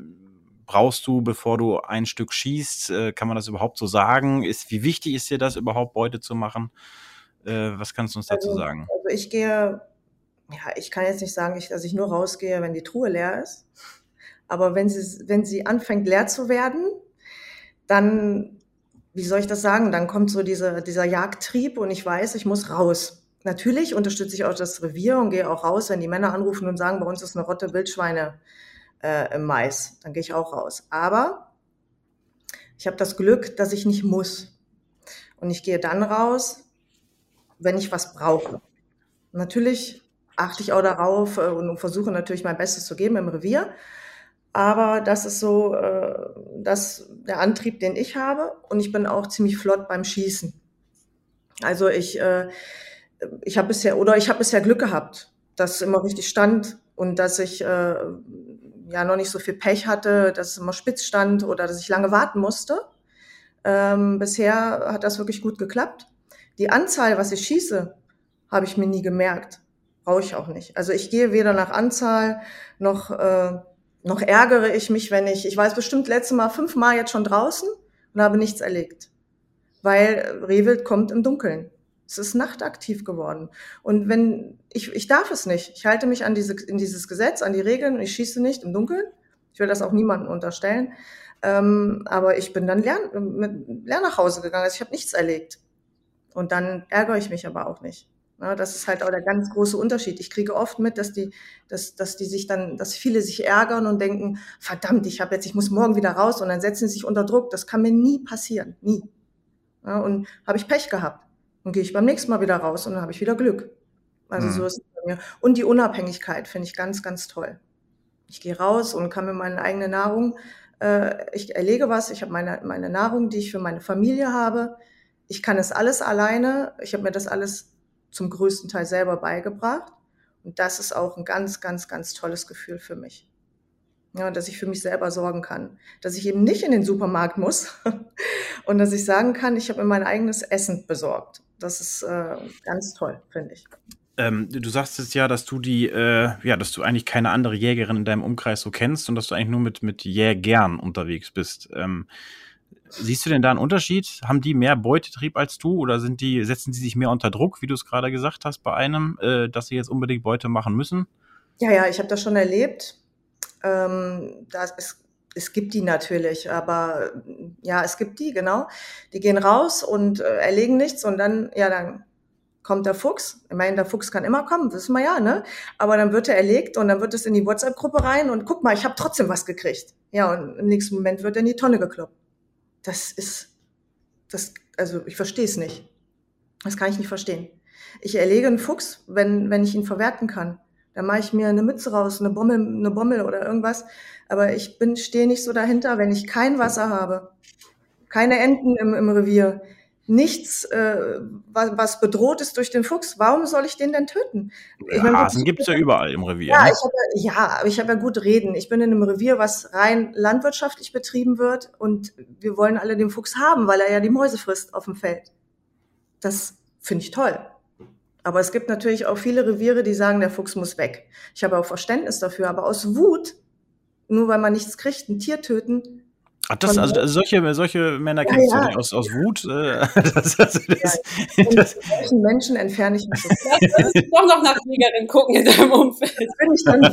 brauchst du, bevor du ein Stück schießt? Äh, kann man das überhaupt so sagen? Ist, wie wichtig ist dir das überhaupt, Beute zu machen? Äh, was kannst du uns dazu also, sagen? Also ich gehe ja, ich kann jetzt nicht sagen, dass ich nur rausgehe, wenn die Truhe leer ist. Aber wenn sie, wenn sie anfängt leer zu werden, dann, wie soll ich das sagen, dann kommt so dieser, dieser Jagdtrieb und ich weiß, ich muss raus. Natürlich unterstütze ich auch das Revier und gehe auch raus, wenn die Männer anrufen und sagen, bei uns ist eine Rotte Wildschweine äh, im Mais. Dann gehe ich auch raus. Aber ich habe das Glück, dass ich nicht muss. Und ich gehe dann raus, wenn ich was brauche. Natürlich achte ich auch darauf äh, und versuche natürlich mein Bestes zu geben im Revier. Aber das ist so äh, das, der Antrieb, den ich habe. Und ich bin auch ziemlich flott beim Schießen. Also ich, äh, ich habe bisher, oder ich habe bisher Glück gehabt, dass es immer richtig stand und dass ich äh, ja noch nicht so viel Pech hatte, dass es immer spitz stand oder dass ich lange warten musste. Ähm, bisher hat das wirklich gut geklappt. Die Anzahl, was ich schieße, habe ich mir nie gemerkt brauche ich auch nicht. Also ich gehe weder nach Anzahl noch, äh, noch ärgere ich mich, wenn ich, ich weiß bestimmt letzte Mal fünfmal jetzt schon draußen und habe nichts erlegt. Weil Rehwild kommt im Dunkeln. Es ist nachtaktiv geworden. Und wenn, ich, ich darf es nicht. Ich halte mich an diese, in dieses Gesetz, an die Regeln und ich schieße nicht im Dunkeln. Ich will das auch niemandem unterstellen. Ähm, aber ich bin dann lern, mit, leer nach Hause gegangen. Also ich habe nichts erlegt. Und dann ärgere ich mich aber auch nicht. Ja, das ist halt auch der ganz große Unterschied. Ich kriege oft mit, dass die, dass, dass die sich dann, dass viele sich ärgern und denken, verdammt, ich habe jetzt, ich muss morgen wieder raus und dann setzen sie sich unter Druck. Das kann mir nie passieren, nie. Ja, und habe ich Pech gehabt. und gehe ich beim nächsten Mal wieder raus und dann habe ich wieder Glück. Also mhm. so ist es bei mir. Und die Unabhängigkeit finde ich ganz, ganz toll. Ich gehe raus und kann mir meine eigene Nahrung, äh, ich erlege was, ich habe meine, meine Nahrung, die ich für meine Familie habe. Ich kann es alles alleine. Ich habe mir das alles zum größten Teil selber beigebracht. Und das ist auch ein ganz, ganz, ganz tolles Gefühl für mich. Ja, dass ich für mich selber sorgen kann. Dass ich eben nicht in den Supermarkt muss und dass ich sagen kann, ich habe mir mein eigenes Essen besorgt. Das ist äh, ganz toll, finde ich. Ähm, du sagst jetzt ja, dass du die, äh, ja, dass du eigentlich keine andere Jägerin in deinem Umkreis so kennst und dass du eigentlich nur mit, mit Jägern unterwegs bist. Ähm, siehst du denn da einen Unterschied? Haben die mehr Beutetrieb als du oder sind die, setzen sie sich mehr unter Druck, wie du es gerade gesagt hast, bei einem, äh, dass sie jetzt unbedingt Beute machen müssen? Ja, ja, ich habe das schon erlebt. Ähm, das, es, es gibt die natürlich, aber ja, es gibt die, genau. Die gehen raus und äh, erlegen nichts und dann, ja, dann kommt der Fuchs. Ich meine, der Fuchs kann immer kommen, wissen wir ja, ne? Aber dann wird er erlegt und dann wird es in die WhatsApp-Gruppe rein und guck mal, ich habe trotzdem was gekriegt. Ja, und im nächsten Moment wird er in die Tonne gekloppt. Das ist, das, also ich verstehe es nicht. Das kann ich nicht verstehen. Ich erlege einen Fuchs, wenn, wenn ich ihn verwerten kann. Da mache ich mir eine Mütze raus, eine Bommel, eine Bommel oder irgendwas. Aber ich bin, stehe nicht so dahinter, wenn ich kein Wasser habe, keine Enten im, im Revier, nichts, äh, was, was bedroht ist durch den Fuchs. Warum soll ich den denn töten? Ja, meine, Hasen gibt's ja überall im Revier. Ja, ne? ich hab, ja aber ich habe ja gut reden. Ich bin in einem Revier, was rein landwirtschaftlich betrieben wird und wir wollen alle den Fuchs haben, weil er ja die Mäuse frisst auf dem Feld. Das finde ich toll. Aber es gibt natürlich auch viele Reviere, die sagen, der Fuchs muss weg. Ich habe auch Verständnis dafür, aber aus Wut, nur weil man nichts kriegt, ein Tier töten. Ach, das, also, also solche, solche Männer ja, kennst ja. du nicht aus, aus Wut. Äh, das, das, das, ja. das, solchen Menschen entferne ich mich sofort. doch noch nach Fliegerin gucken in deinem Umfeld. Bin ich dann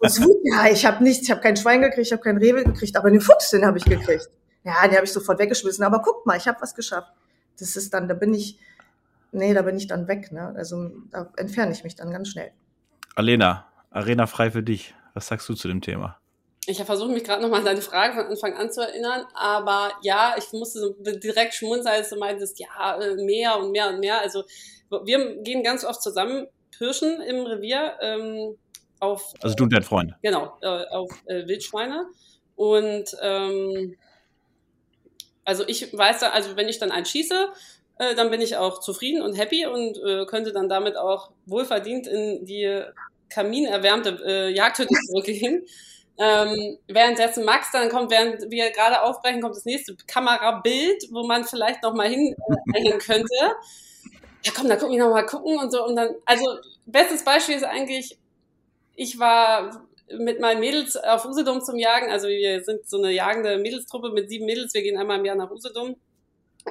aus Wut, ja, ich habe nichts, ich habe kein Schwein gekriegt, ich habe keinen Rewe gekriegt, aber den Fuchs, den habe ich gekriegt. Ja, den habe ich sofort weggeschmissen. Aber guck mal, ich habe was geschafft. Das ist dann, da bin ich, nee, da bin ich dann weg. Ne? Also da entferne ich mich dann ganz schnell. Alena, Arena frei für dich. Was sagst du zu dem Thema? Ich versuche mich gerade nochmal an deine Frage von Anfang an zu erinnern, aber ja, ich musste so direkt schmunzeln, als du meintest, ja, äh, mehr und mehr und mehr. Also wir gehen ganz oft zusammen pirschen im Revier ähm, auf. Also du und dein Freund. Genau, äh, auf äh, Wildschweine. Und ähm, also ich weiß da, also wenn ich dann einen schieße, äh, dann bin ich auch zufrieden und happy und äh, könnte dann damit auch wohlverdient in die kaminerwärmte äh, Jagdhütte zurückgehen. Ähm, währenddessen Max dann kommt, während wir gerade aufbrechen, kommt das nächste Kamerabild, wo man vielleicht noch mal hinhängen äh, könnte. Ja, komm, da gucken wir noch mal gucken und so. Und dann, also bestes Beispiel ist eigentlich, ich war mit meinen Mädels auf Usedom zum Jagen, also wir sind so eine jagende Mädelstruppe mit sieben Mädels, wir gehen einmal im Jahr nach Usedom.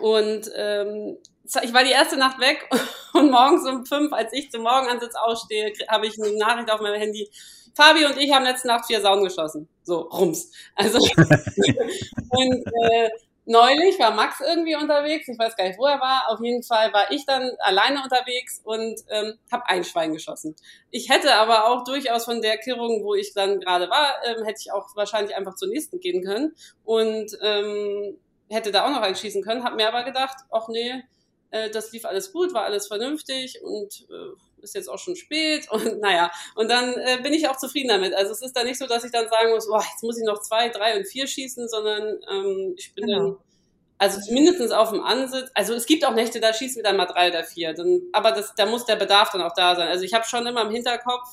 Und ähm, ich war die erste Nacht weg. Und morgens um fünf, als ich zum Morgenansitz ausstehe, habe ich eine Nachricht auf meinem Handy. Fabi und ich haben letzte Nacht vier Saunen geschossen. So, rums. Also und äh, neulich war Max irgendwie unterwegs, ich weiß gar nicht, wo er war. Auf jeden Fall war ich dann alleine unterwegs und ähm, habe ein Schwein geschossen. Ich hätte aber auch durchaus von der Kirrung, wo ich dann gerade war, ähm, hätte ich auch wahrscheinlich einfach zur nächsten gehen können. Und ähm, hätte da auch noch einschießen können, habe mir aber gedacht, ach nee, äh, das lief alles gut, war alles vernünftig und äh, ist jetzt auch schon spät und naja, und dann äh, bin ich auch zufrieden damit. Also es ist da nicht so, dass ich dann sagen muss, boah, jetzt muss ich noch zwei, drei und vier schießen, sondern ähm, ich bin genau. dann, also mindestens auf dem Ansitz, also es gibt auch Nächte, da schießen wir dann mal drei oder vier, dann, aber das, da muss der Bedarf dann auch da sein. Also ich habe schon immer im Hinterkopf,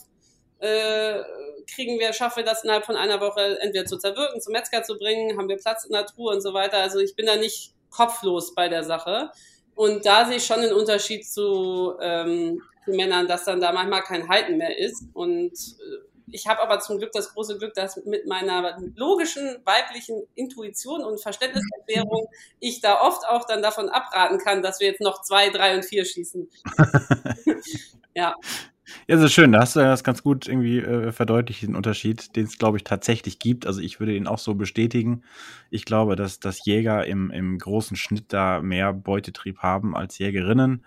äh, kriegen wir, schaffen wir das innerhalb von einer Woche entweder zu zerwirken, zum Metzger zu bringen, haben wir Platz in der Truhe und so weiter. Also ich bin da nicht kopflos bei der Sache. Und da sehe ich schon den Unterschied zu, ähm, zu Männern, dass dann da manchmal kein Halten mehr ist. Und äh, ich habe aber zum Glück das große Glück, dass mit meiner logischen weiblichen Intuition und Verständniserklärung ich da oft auch dann davon abraten kann, dass wir jetzt noch zwei, drei und vier schießen. ja. Ja, so schön. Da hast du das ganz gut irgendwie äh, verdeutlicht, den Unterschied, den es, glaube ich, tatsächlich gibt. Also ich würde ihn auch so bestätigen. Ich glaube, dass, dass Jäger im, im großen Schnitt da mehr Beutetrieb haben als Jägerinnen.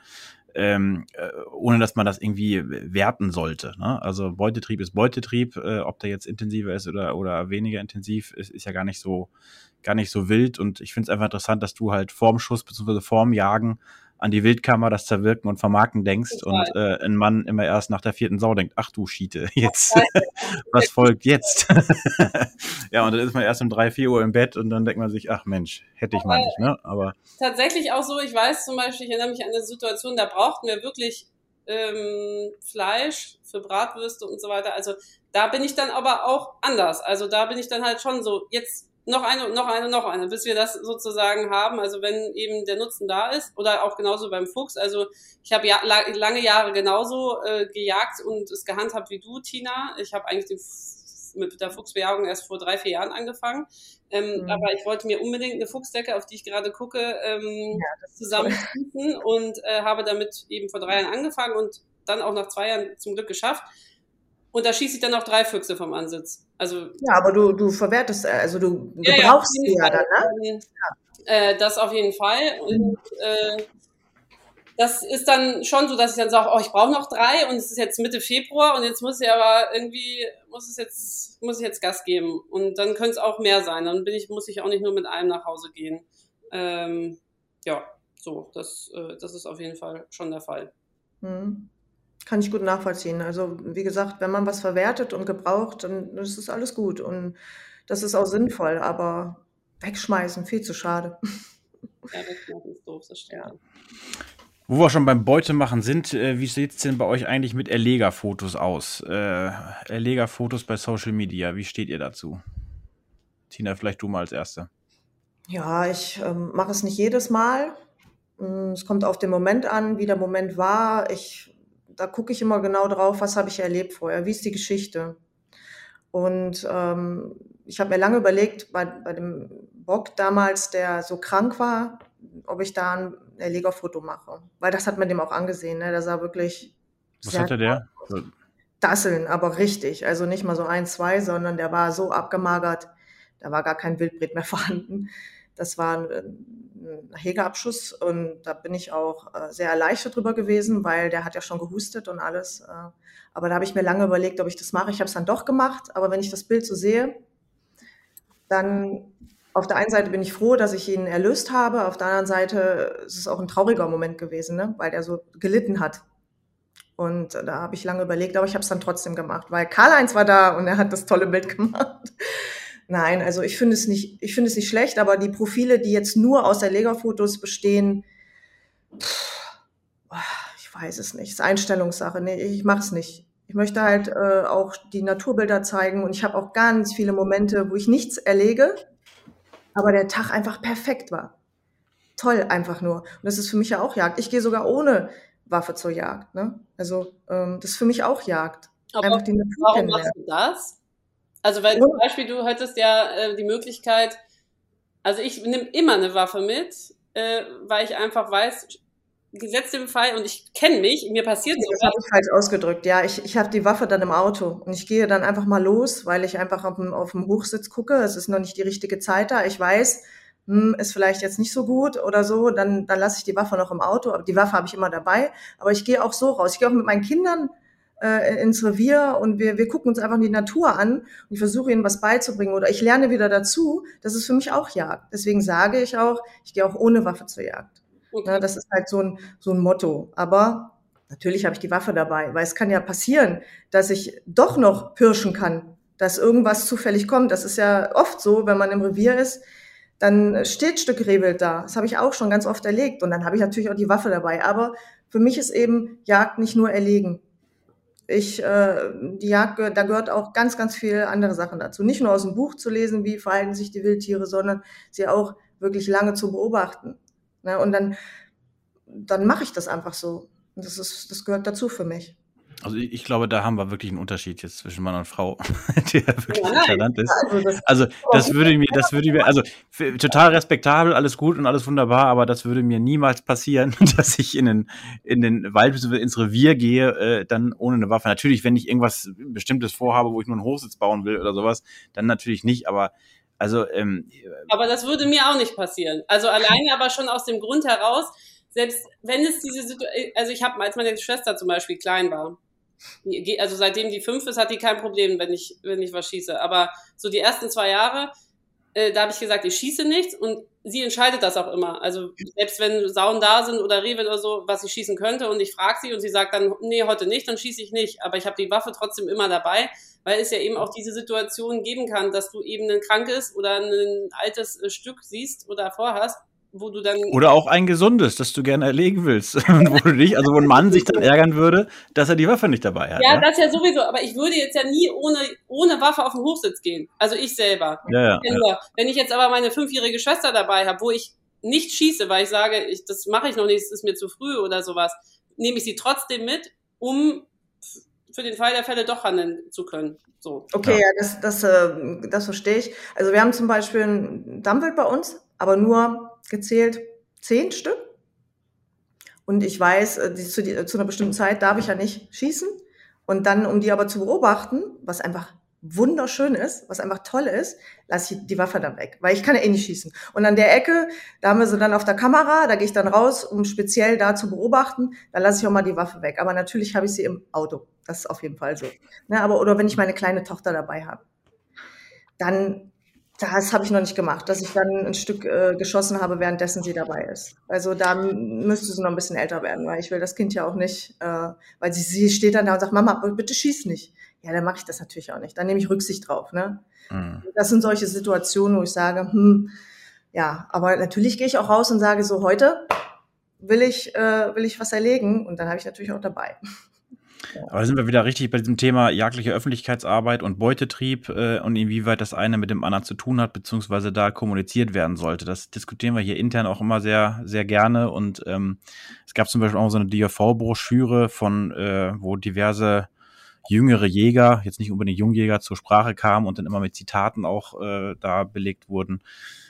Ähm, äh, ohne dass man das irgendwie werten sollte. Ne? Also Beutetrieb ist Beutetrieb, äh, ob der jetzt intensiver ist oder, oder weniger intensiv, ist, ist ja gar nicht so, gar nicht so wild. Und ich finde es einfach interessant, dass du halt vorm Schuss bzw. vorm Jagen an die Wildkammer, das Zerwirken und Vermarken denkst und äh, ein Mann immer erst nach der vierten Sau denkt, ach du Schiete, jetzt, was folgt jetzt? ja, und dann ist man erst um drei, vier Uhr im Bett und dann denkt man sich, ach Mensch, hätte ich mal nicht, ne? Aber tatsächlich auch so, ich weiß zum Beispiel, ich erinnere mich an eine Situation, da brauchten wir wirklich ähm, Fleisch für Bratwürste und so weiter. Also da bin ich dann aber auch anders. Also da bin ich dann halt schon so, jetzt noch eine, noch eine, noch eine, bis wir das sozusagen haben. Also wenn eben der Nutzen da ist oder auch genauso beim Fuchs. Also ich habe ja, lange Jahre genauso äh, gejagt und es gehandhabt wie du, Tina. Ich habe eigentlich den, mit der Fuchsbejagung erst vor drei, vier Jahren angefangen. Ähm, mhm. Aber ich wollte mir unbedingt eine Fuchsdecke, auf die ich gerade gucke, ähm, ja, zusammenschließen und äh, habe damit eben vor drei Jahren angefangen und dann auch nach zwei Jahren zum Glück geschafft. Und da schieße ich dann auch drei Füchse vom Ansitz. Also, ja, aber du, du verwertest, also du ja, gebrauchst ja, sie ja dann, ne? Äh, das auf jeden Fall. Und äh, das ist dann schon so, dass ich dann sage, oh, ich brauche noch drei und es ist jetzt Mitte Februar und jetzt muss ich aber irgendwie, muss es jetzt, muss ich jetzt Gas geben. Und dann könnte es auch mehr sein. Dann bin ich, muss ich auch nicht nur mit einem nach Hause gehen. Ähm, ja, so, das, äh, das ist auf jeden Fall schon der Fall. Mhm. Kann ich gut nachvollziehen. Also, wie gesagt, wenn man was verwertet und gebraucht, dann ist es alles gut und das ist auch sinnvoll, aber wegschmeißen, viel zu schade. Ja, wegschmeißen ist doof, das stimmt. Ja. Wo wir schon beim Beutemachen sind, äh, wie sieht es denn bei euch eigentlich mit Erlegerfotos aus? Äh, Erlegerfotos bei Social Media, wie steht ihr dazu? Tina, vielleicht du mal als Erste. Ja, ich ähm, mache es nicht jedes Mal. Mm, es kommt auf den Moment an, wie der Moment war. Ich da gucke ich immer genau drauf, was habe ich erlebt vorher, wie ist die Geschichte. Und ähm, ich habe mir lange überlegt, bei, bei dem Bock damals, der so krank war, ob ich da ein Erlegerfoto mache. Weil das hat man dem auch angesehen. Ne? Der sah wirklich. Was hatte der? Dasseln, aber richtig. Also nicht mal so ein, zwei, sondern der war so abgemagert, da war gar kein Wildbret mehr vorhanden. Das war ein, Hegeabschuss und da bin ich auch äh, sehr erleichtert drüber gewesen, weil der hat ja schon gehustet und alles. Äh, aber da habe ich mir lange überlegt, ob ich das mache. Ich habe es dann doch gemacht, aber wenn ich das Bild so sehe, dann auf der einen Seite bin ich froh, dass ich ihn erlöst habe, auf der anderen Seite ist es auch ein trauriger Moment gewesen, ne? weil er so gelitten hat. Und da habe ich lange überlegt, aber ich habe es dann trotzdem gemacht, weil Karl-Heinz war da und er hat das tolle Bild gemacht. Nein, also ich finde es nicht, ich finde es nicht schlecht, aber die Profile, die jetzt nur aus der Lega-Fotos bestehen, pff, ich weiß es nicht. Es ist Einstellungssache. Nee, ich mache es nicht. Ich möchte halt äh, auch die Naturbilder zeigen und ich habe auch ganz viele Momente, wo ich nichts erlege, aber der Tag einfach perfekt war. Toll einfach nur. Und das ist für mich ja auch Jagd. Ich gehe sogar ohne Waffe zur Jagd. Ne? Also ähm, das ist für mich auch Jagd. Aber einfach die Natur warum machst du das? Also weil zum Beispiel du hättest ja äh, die Möglichkeit, also ich nehme immer eine Waffe mit, äh, weil ich einfach weiß, gesetzt im Fall und ich kenne mich, mir passiert so. Das habe ich falsch ausgedrückt. Ja, ich, ich habe die Waffe dann im Auto und ich gehe dann einfach mal los, weil ich einfach auf dem, auf dem Hochsitz gucke. Es ist noch nicht die richtige Zeit da. Ich weiß, hm, ist vielleicht jetzt nicht so gut oder so, dann, dann lasse ich die Waffe noch im Auto. Aber die Waffe habe ich immer dabei. Aber ich gehe auch so raus. Ich gehe auch mit meinen Kindern äh, ins Revier und wir, wir gucken uns einfach die Natur an und ich versuche ihnen was beizubringen oder ich lerne wieder dazu, das ist für mich auch Jagd. Deswegen sage ich auch, ich gehe auch ohne Waffe zur Jagd. Okay. Ja, das ist halt so ein, so ein Motto. Aber natürlich habe ich die Waffe dabei, weil es kann ja passieren, dass ich doch noch pirschen kann, dass irgendwas zufällig kommt. Das ist ja oft so, wenn man im Revier ist, dann steht Stück Rehwild da. Das habe ich auch schon ganz oft erlegt. Und dann habe ich natürlich auch die Waffe dabei. Aber für mich ist eben Jagd nicht nur erlegen. Ich, äh, die Jagd, da gehört auch ganz, ganz viel andere Sachen dazu. Nicht nur aus dem Buch zu lesen, wie verhalten sich die Wildtiere, sondern sie auch wirklich lange zu beobachten. Ne? Und dann, dann mache ich das einfach so. Das ist, das gehört dazu für mich. Also ich, ich, glaube, da haben wir wirklich einen Unterschied jetzt zwischen Mann und Frau, der wirklich ja, Talent ist. Also das, also würde mir, das würde mir, also total respektabel, alles gut und alles wunderbar, aber das würde mir niemals passieren, dass ich in den, in den Wald ins Revier gehe, äh, dann ohne eine Waffe. Natürlich, wenn ich irgendwas Bestimmtes vorhabe, wo ich nur einen Hochsitz bauen will oder sowas, dann natürlich nicht, aber also ähm, Aber das würde mir auch nicht passieren. Also alleine aber schon aus dem Grund heraus, selbst wenn es diese Situation, also ich habe, als meine Schwester zum Beispiel klein war, also seitdem die fünf ist, hat die kein Problem, wenn ich, wenn ich was schieße. Aber so die ersten zwei Jahre, äh, da habe ich gesagt, ich schieße nichts und sie entscheidet das auch immer. Also selbst wenn Sauen da sind oder Rewe oder so, was ich schießen könnte und ich frage sie und sie sagt dann, nee, heute nicht, dann schieße ich nicht. Aber ich habe die Waffe trotzdem immer dabei, weil es ja eben auch diese Situation geben kann, dass du eben ein krankes oder ein altes äh, Stück siehst oder vorhast wo du dann. Oder auch ein gesundes, das du gerne erlegen willst. wo du dich, also wo ein Mann sich dann ärgern würde, dass er die Waffe nicht dabei hat. Ja, ja, das ja sowieso, aber ich würde jetzt ja nie ohne, ohne Waffe auf den Hochsitz gehen. Also ich selber. Ja, ja, ja. Wenn ich jetzt aber meine fünfjährige Schwester dabei habe, wo ich nicht schieße, weil ich sage, ich, das mache ich noch nicht, es ist mir zu früh oder sowas, nehme ich sie trotzdem mit, um für den Fall der Fälle doch handeln zu können. So. Okay, ja, ja das, das, äh, das verstehe ich. Also wir haben zum Beispiel ein Dammwild bei uns, aber nur gezählt zehn Stück. Und ich weiß, äh, zu, die, zu einer bestimmten Zeit darf ich ja nicht schießen. Und dann, um die aber zu beobachten, was einfach wunderschön ist, was einfach toll ist, lasse ich die Waffe dann weg, weil ich kann ja eh nicht schießen. Und an der Ecke, da haben wir sie dann auf der Kamera, da gehe ich dann raus, um speziell da zu beobachten, da lasse ich auch mal die Waffe weg. Aber natürlich habe ich sie im Auto, das ist auf jeden Fall so. Ne, aber oder wenn ich meine kleine Tochter dabei habe, dann das habe ich noch nicht gemacht, dass ich dann ein Stück äh, geschossen habe, währenddessen sie dabei ist. Also da müsste sie noch ein bisschen älter werden, weil ich will das Kind ja auch nicht, äh, weil sie, sie steht dann da und sagt, Mama, bitte schieß nicht. Ja, dann mache ich das natürlich auch nicht. Dann nehme ich Rücksicht drauf. Ne? Mhm. Das sind solche Situationen, wo ich sage, hm, ja, aber natürlich gehe ich auch raus und sage so, heute will ich, äh, will ich was erlegen und dann habe ich natürlich auch dabei. Aber sind wir wieder richtig bei diesem Thema jagdliche Öffentlichkeitsarbeit und Beutetrieb äh, und inwieweit das eine mit dem anderen zu tun hat, beziehungsweise da kommuniziert werden sollte. Das diskutieren wir hier intern auch immer sehr, sehr gerne. Und ähm, es gab zum Beispiel auch so eine DRV-Broschüre von, äh, wo diverse jüngere Jäger, jetzt nicht unbedingt Jungjäger, zur Sprache kamen und dann immer mit Zitaten auch äh, da belegt wurden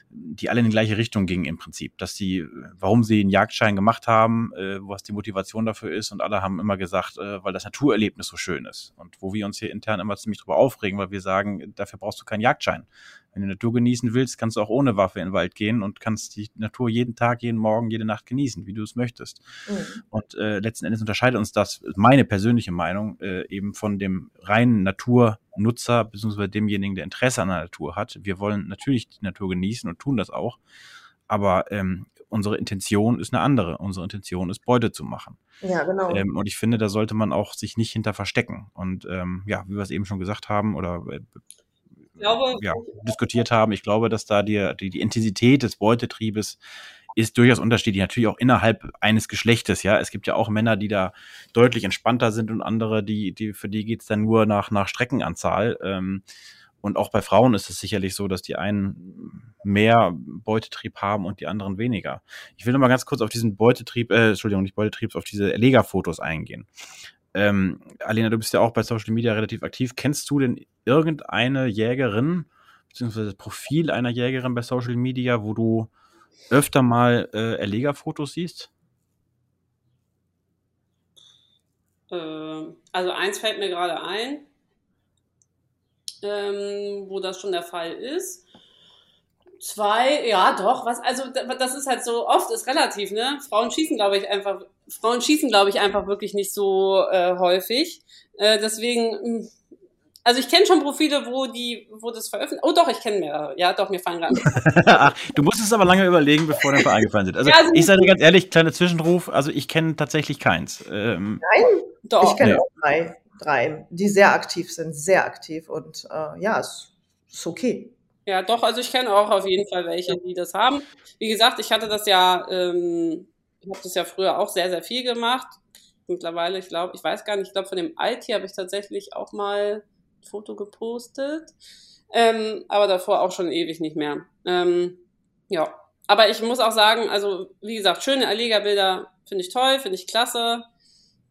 die alle in die gleiche Richtung gingen im Prinzip, dass sie, warum sie einen Jagdschein gemacht haben, äh, was die Motivation dafür ist. Und alle haben immer gesagt, äh, weil das Naturerlebnis so schön ist. Und wo wir uns hier intern immer ziemlich drüber aufregen, weil wir sagen, dafür brauchst du keinen Jagdschein. Wenn du Natur genießen willst, kannst du auch ohne Waffe in den Wald gehen und kannst die Natur jeden Tag, jeden Morgen, jede Nacht genießen, wie du es möchtest. Mhm. Und äh, letzten Endes unterscheidet uns das, meine persönliche Meinung, äh, eben von dem reinen Naturnutzer, beziehungsweise demjenigen, der Interesse an der Natur hat. Wir wollen natürlich die Natur genießen und tun das auch. Aber ähm, unsere Intention ist eine andere. Unsere Intention ist, Beute zu machen. Ja, genau. Ähm, und ich finde, da sollte man auch sich nicht hinter verstecken. Und ähm, ja, wie wir es eben schon gesagt haben oder äh, glaube, ja, diskutiert haben. Ich glaube, dass da die, die, die Intensität des Beutetriebes ist durchaus unterschiedlich, natürlich auch innerhalb eines Geschlechtes, ja. Es gibt ja auch Männer, die da deutlich entspannter sind und andere, die, die, für die geht's dann nur nach, nach Streckenanzahl. Ähm, und auch bei Frauen ist es sicherlich so, dass die einen mehr Beutetrieb haben und die anderen weniger. Ich will noch mal ganz kurz auf diesen Beutetrieb, äh, Entschuldigung, nicht Beutetrieb, auf diese Erlegerfotos eingehen. Ähm, Alena, du bist ja auch bei Social Media relativ aktiv. Kennst du denn irgendeine Jägerin, beziehungsweise das Profil einer Jägerin bei Social Media, wo du öfter mal äh, Erlegerfotos siehst? Äh, also eins fällt mir gerade ein, ähm, wo das schon der Fall ist. Zwei, ja doch, was, also das ist halt so, oft ist relativ, ne? Frauen schießen, glaube ich, einfach, Frauen schießen, glaube ich, einfach wirklich nicht so äh, häufig. Äh, deswegen, hm, also ich kenne schon Profile, wo die, wo das veröffentlicht. Oh doch, ich kenne mehrere. Ja, doch, mir fallen gerade. du musst es aber lange überlegen, bevor dir eingefallen sind. Also, ja, also ich sage dir ganz ehrlich, kleiner Zwischenruf, also ich kenne tatsächlich keins. Ähm, Nein, doch. Ich kenne ja. auch drei, drei, die sehr aktiv sind, sehr aktiv und äh, ja, es ist okay. Ja, doch, also ich kenne auch auf jeden Fall welche, die das haben. Wie gesagt, ich hatte das ja, ähm, ich habe das ja früher auch sehr, sehr viel gemacht. Mittlerweile, ich glaube, ich weiß gar nicht, ich glaube, von dem Alti habe ich tatsächlich auch mal ein Foto gepostet. Ähm, aber davor auch schon ewig nicht mehr. Ähm, ja, aber ich muss auch sagen, also wie gesagt, schöne Erlegerbilder finde ich toll, finde ich klasse,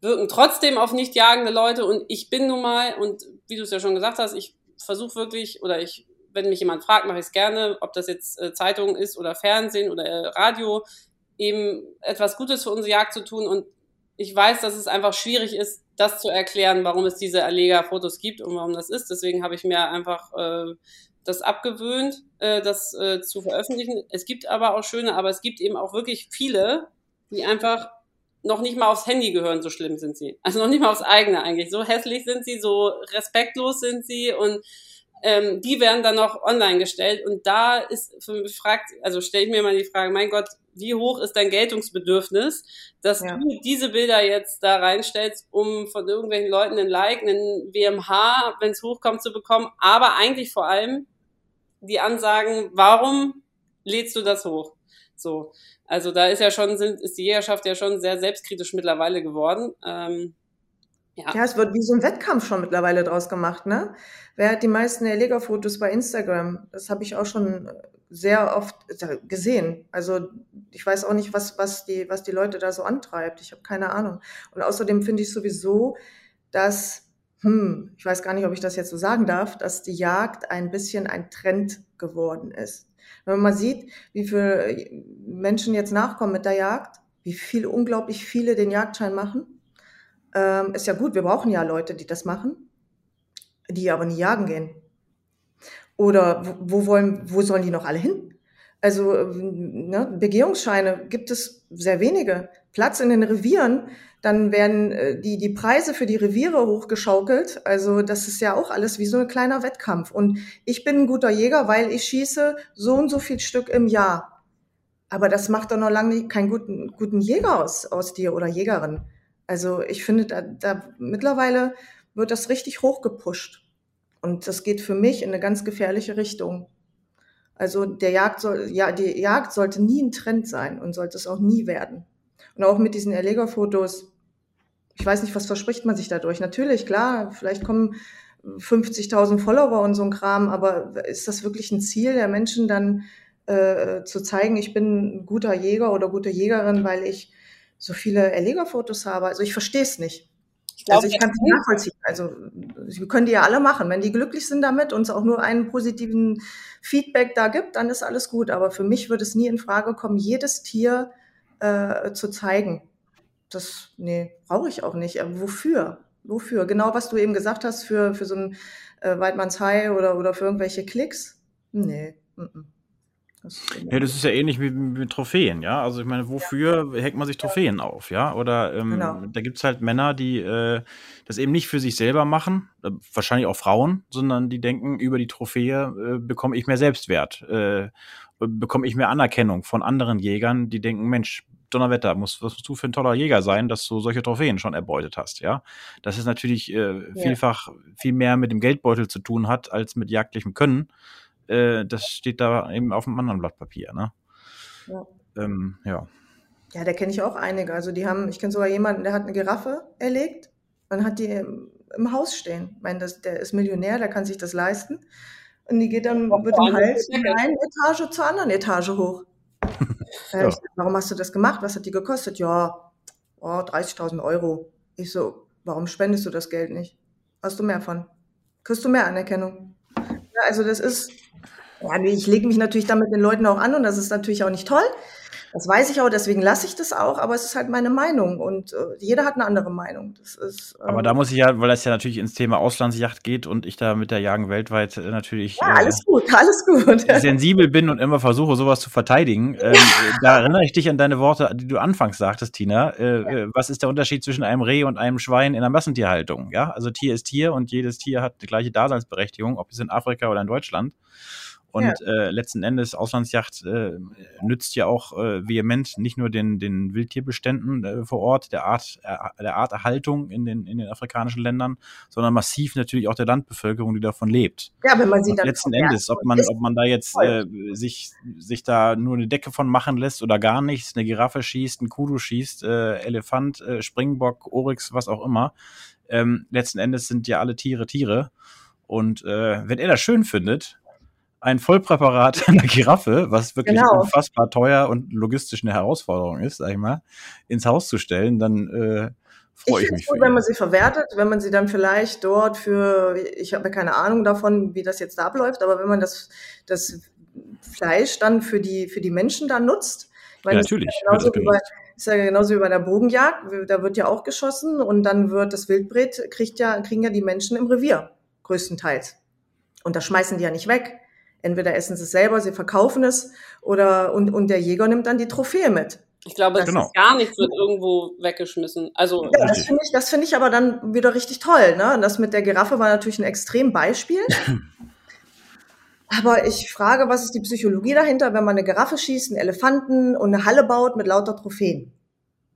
wirken trotzdem auf nicht jagende Leute und ich bin nun mal, und wie du es ja schon gesagt hast, ich versuche wirklich oder ich wenn mich jemand fragt, mache ich es gerne, ob das jetzt äh, Zeitung ist oder Fernsehen oder äh, Radio, eben etwas Gutes für unsere Jagd zu tun. Und ich weiß, dass es einfach schwierig ist, das zu erklären, warum es diese Erleger-Fotos gibt und warum das ist. Deswegen habe ich mir einfach äh, das abgewöhnt, äh, das äh, zu veröffentlichen. Es gibt aber auch schöne, aber es gibt eben auch wirklich viele, die einfach noch nicht mal aufs Handy gehören, so schlimm sind sie. Also noch nicht mal aufs eigene eigentlich. So hässlich sind sie, so respektlos sind sie und ähm, die werden dann noch online gestellt und da ist für mich fragt, also stelle ich mir mal die Frage, mein Gott, wie hoch ist dein Geltungsbedürfnis, dass ja. du diese Bilder jetzt da reinstellst, um von irgendwelchen Leuten einen Like, einen WMH, wenn es hochkommt, zu bekommen, aber eigentlich vor allem die Ansagen, warum lädst du das hoch? So, also da ist ja schon, sind, ist die Jägerschaft ja schon sehr selbstkritisch mittlerweile geworden. Ähm, ja. ja, es wird wie so ein Wettkampf schon mittlerweile draus gemacht, ne? Wer hat die meisten Erlegerfotos bei Instagram? Das habe ich auch schon sehr oft gesehen. Also ich weiß auch nicht, was, was, die, was die Leute da so antreibt. Ich habe keine Ahnung. Und außerdem finde ich sowieso, dass, hm, ich weiß gar nicht, ob ich das jetzt so sagen darf, dass die Jagd ein bisschen ein Trend geworden ist. Wenn man mal sieht, wie viele Menschen jetzt nachkommen mit der Jagd, wie viele, unglaublich viele den Jagdschein machen, ähm, ist ja gut, wir brauchen ja Leute, die das machen, die aber nie jagen gehen. Oder wo, wo wollen, wo sollen die noch alle hin? Also ähm, ne, Begehungsscheine gibt es sehr wenige. Platz in den Revieren, dann werden äh, die, die Preise für die Reviere hochgeschaukelt. Also das ist ja auch alles wie so ein kleiner Wettkampf. Und ich bin ein guter Jäger, weil ich schieße so und so viel Stück im Jahr. Aber das macht doch noch lange keinen guten, guten Jäger aus, aus dir oder Jägerin. Also ich finde, da, da mittlerweile wird das richtig hochgepusht. Und das geht für mich in eine ganz gefährliche Richtung. Also der Jagd soll, ja, die Jagd sollte nie ein Trend sein und sollte es auch nie werden. Und auch mit diesen Erlegerfotos, ich weiß nicht, was verspricht man sich dadurch? Natürlich, klar, vielleicht kommen 50.000 Follower und so ein Kram, aber ist das wirklich ein Ziel der Menschen dann äh, zu zeigen, ich bin ein guter Jäger oder gute Jägerin, weil ich so viele Erlegerfotos habe. Also ich verstehe es nicht. Ich glaub, also ich kann es nachvollziehen. Also wir können die ja alle machen. Wenn die glücklich sind damit und es auch nur einen positiven Feedback da gibt, dann ist alles gut. Aber für mich würde es nie in Frage kommen, jedes Tier äh, zu zeigen. Das, nee, brauche ich auch nicht. Aber wofür? Wofür? Genau, was du eben gesagt hast, für, für so ein äh, Weidmanns High oder, oder für irgendwelche Klicks? Nee. Mm -mm. Das ja, das ist ja ähnlich wie mit Trophäen, ja. Also ich meine, wofür ja. hängt man sich Trophäen auf, ja? Oder ähm, genau. da gibt es halt Männer, die äh, das eben nicht für sich selber machen, äh, wahrscheinlich auch Frauen, sondern die denken, über die Trophäe äh, bekomme ich mehr Selbstwert, äh, bekomme ich mehr Anerkennung von anderen Jägern, die denken, Mensch, Donnerwetter, muss, was musst du für ein toller Jäger sein, dass du solche Trophäen schon erbeutet hast, ja. Das ist natürlich äh, vielfach viel mehr mit dem Geldbeutel zu tun hat, als mit jagdlichem Können äh, das steht da eben auf einem anderen Blatt Papier. Ne? Ja. Ähm, ja. Ja, da kenne ich auch einige. Also die haben, ich kenne sogar jemanden, der hat eine Giraffe erlegt und hat die im, im Haus stehen. Ich meine, das, der ist Millionär, der kann sich das leisten. Und die geht dann mit dem Hals von einer Etage zur anderen Etage hoch. ja. ich, warum hast du das gemacht? Was hat die gekostet? Ja, oh, 30.000 Euro. Ich so, warum spendest du das Geld nicht? Hast du mehr von? Kriegst du mehr Anerkennung? Also das ist, ja, ich lege mich natürlich damit den Leuten auch an und das ist natürlich auch nicht toll. Das weiß ich auch, deswegen lasse ich das auch, aber es ist halt meine Meinung und äh, jeder hat eine andere Meinung. Das ist, ähm, aber da muss ich ja, weil das ja natürlich ins Thema Auslandsjacht geht und ich da mit der Jagen weltweit äh, natürlich ja, alles äh, gut, alles gut. sensibel bin und immer versuche, sowas zu verteidigen. Ähm, da erinnere ich dich an deine Worte, die du anfangs sagtest, Tina. Äh, ja. Äh, was ist der Unterschied zwischen einem Reh und einem Schwein in der Massentierhaltung? Ja, also Tier ist Tier und jedes Tier hat die gleiche Daseinsberechtigung, ob es in Afrika oder in Deutschland. Und ja. äh, letzten Endes, Auslandsjacht äh, nützt ja auch äh, vehement nicht nur den, den Wildtierbeständen äh, vor Ort, der Art, äh, der Arterhaltung in den, in den afrikanischen Ländern, sondern massiv natürlich auch der Landbevölkerung, die davon lebt. Ja, wenn man sie dann letzten Endes, ob man, ob man da jetzt äh, sich, sich da nur eine Decke von machen lässt oder gar nichts, eine Giraffe schießt, ein Kudu schießt, Elefant, Springbock, Oryx, was auch immer. Ähm, letzten Endes sind ja alle Tiere Tiere. Und äh, wenn er das schön findet, ein Vollpräparat einer Giraffe, was wirklich genau. unfassbar teuer und logistisch eine Herausforderung ist, sag ich mal, ins Haus zu stellen, dann äh, freue ich, ich mich. Gut, wenn man sie verwertet, wenn man sie dann vielleicht dort für, ich habe ja keine Ahnung davon, wie das jetzt da abläuft, aber wenn man das, das Fleisch dann für die, für die Menschen dann nutzt, meine, ja, natürlich. Ist ja, genauso wie bei, ist ja genauso wie bei der Bogenjagd, da wird ja auch geschossen und dann wird das Wildbret, kriegt ja, kriegen ja die Menschen im Revier, größtenteils. Und das schmeißen die ja nicht weg entweder essen sie es selber, sie verkaufen es oder und, und der Jäger nimmt dann die Trophäe mit. Ich glaube, das genau. gar nichts wird irgendwo weggeschmissen. Also ja, das finde ich, das finde ich aber dann wieder richtig toll. Ne? Das mit der Giraffe war natürlich ein extrem Beispiel. Aber ich frage, was ist die Psychologie dahinter, wenn man eine Giraffe schießt, einen Elefanten und eine Halle baut mit lauter Trophäen?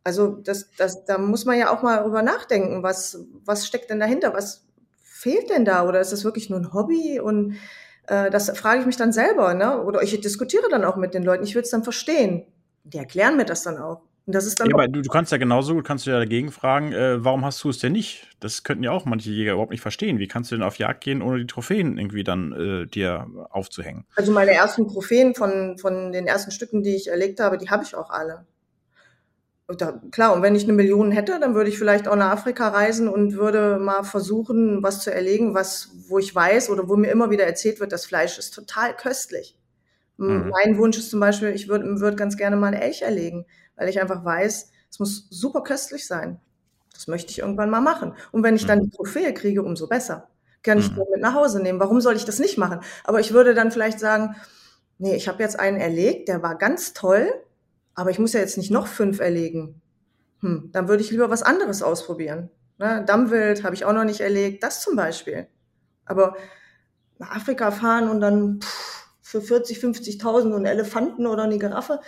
Also das, das, da muss man ja auch mal drüber nachdenken, was, was steckt denn dahinter? Was fehlt denn da? Oder ist das wirklich nur ein Hobby? Und das frage ich mich dann selber, ne? Oder ich diskutiere dann auch mit den Leuten. Ich will es dann verstehen. Die erklären mir das dann auch. Und das ist dann ja, aber du, du, kannst ja genauso gut, kannst du ja dagegen fragen, äh, warum hast du es denn nicht? Das könnten ja auch manche Jäger überhaupt nicht verstehen. Wie kannst du denn auf Jagd gehen, ohne die Trophäen irgendwie dann äh, dir aufzuhängen? Also meine ersten Trophäen von, von den ersten Stücken, die ich erlegt habe, die habe ich auch alle. Da, klar, und wenn ich eine Million hätte, dann würde ich vielleicht auch nach Afrika reisen und würde mal versuchen, was zu erlegen, was, wo ich weiß oder wo mir immer wieder erzählt wird, das Fleisch ist total köstlich. Mhm. Mein Wunsch ist zum Beispiel, ich würde würd ganz gerne mal einen Elch erlegen, weil ich einfach weiß, es muss super köstlich sein. Das möchte ich irgendwann mal machen. Und wenn ich dann mhm. die Trophäe kriege, umso besser. Kann ich mhm. mit nach Hause nehmen. Warum soll ich das nicht machen? Aber ich würde dann vielleicht sagen, nee, ich habe jetzt einen erlegt, der war ganz toll, aber ich muss ja jetzt nicht noch fünf erlegen. Hm, dann würde ich lieber was anderes ausprobieren. Ne? Dammwild habe ich auch noch nicht erlegt, das zum Beispiel. Aber nach Afrika fahren und dann pff, für 40, 50.000 und Elefanten oder eine Giraffe,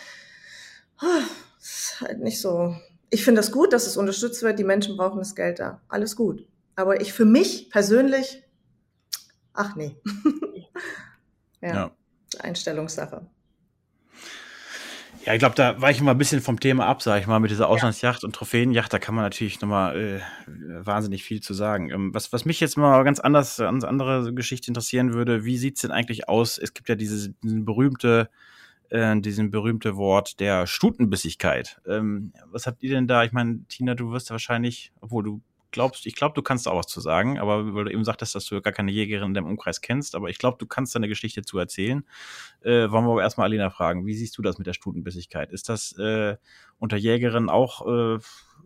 ah, ist halt nicht so. Ich finde das gut, dass es unterstützt wird. Die Menschen brauchen das Geld da. Alles gut. Aber ich für mich persönlich, ach nee. ja, ja. Einstellungssache. Ja, ich glaube, da weiche ich mal ein bisschen vom Thema ab, sage ich mal, mit dieser Auslandsjacht und Trophäenjacht. Da kann man natürlich nochmal äh, wahnsinnig viel zu sagen. Ähm, was, was mich jetzt mal ganz anders, ganz andere Geschichte interessieren würde, wie sieht's denn eigentlich aus? Es gibt ja diese, diesen berühmte, äh, diesen berühmte Wort der Stutenbissigkeit. Ähm, was habt ihr denn da? Ich meine, Tina, du wirst ja wahrscheinlich, obwohl du glaubst, ich glaube, du kannst auch was zu sagen, aber weil du eben sagtest, dass du gar keine Jägerin in deinem Umkreis kennst, aber ich glaube, du kannst deine Geschichte zu erzählen. Äh, wollen wir aber erstmal Alina fragen, wie siehst du das mit der Stutenbissigkeit? Ist das äh, unter Jägerinnen auch äh,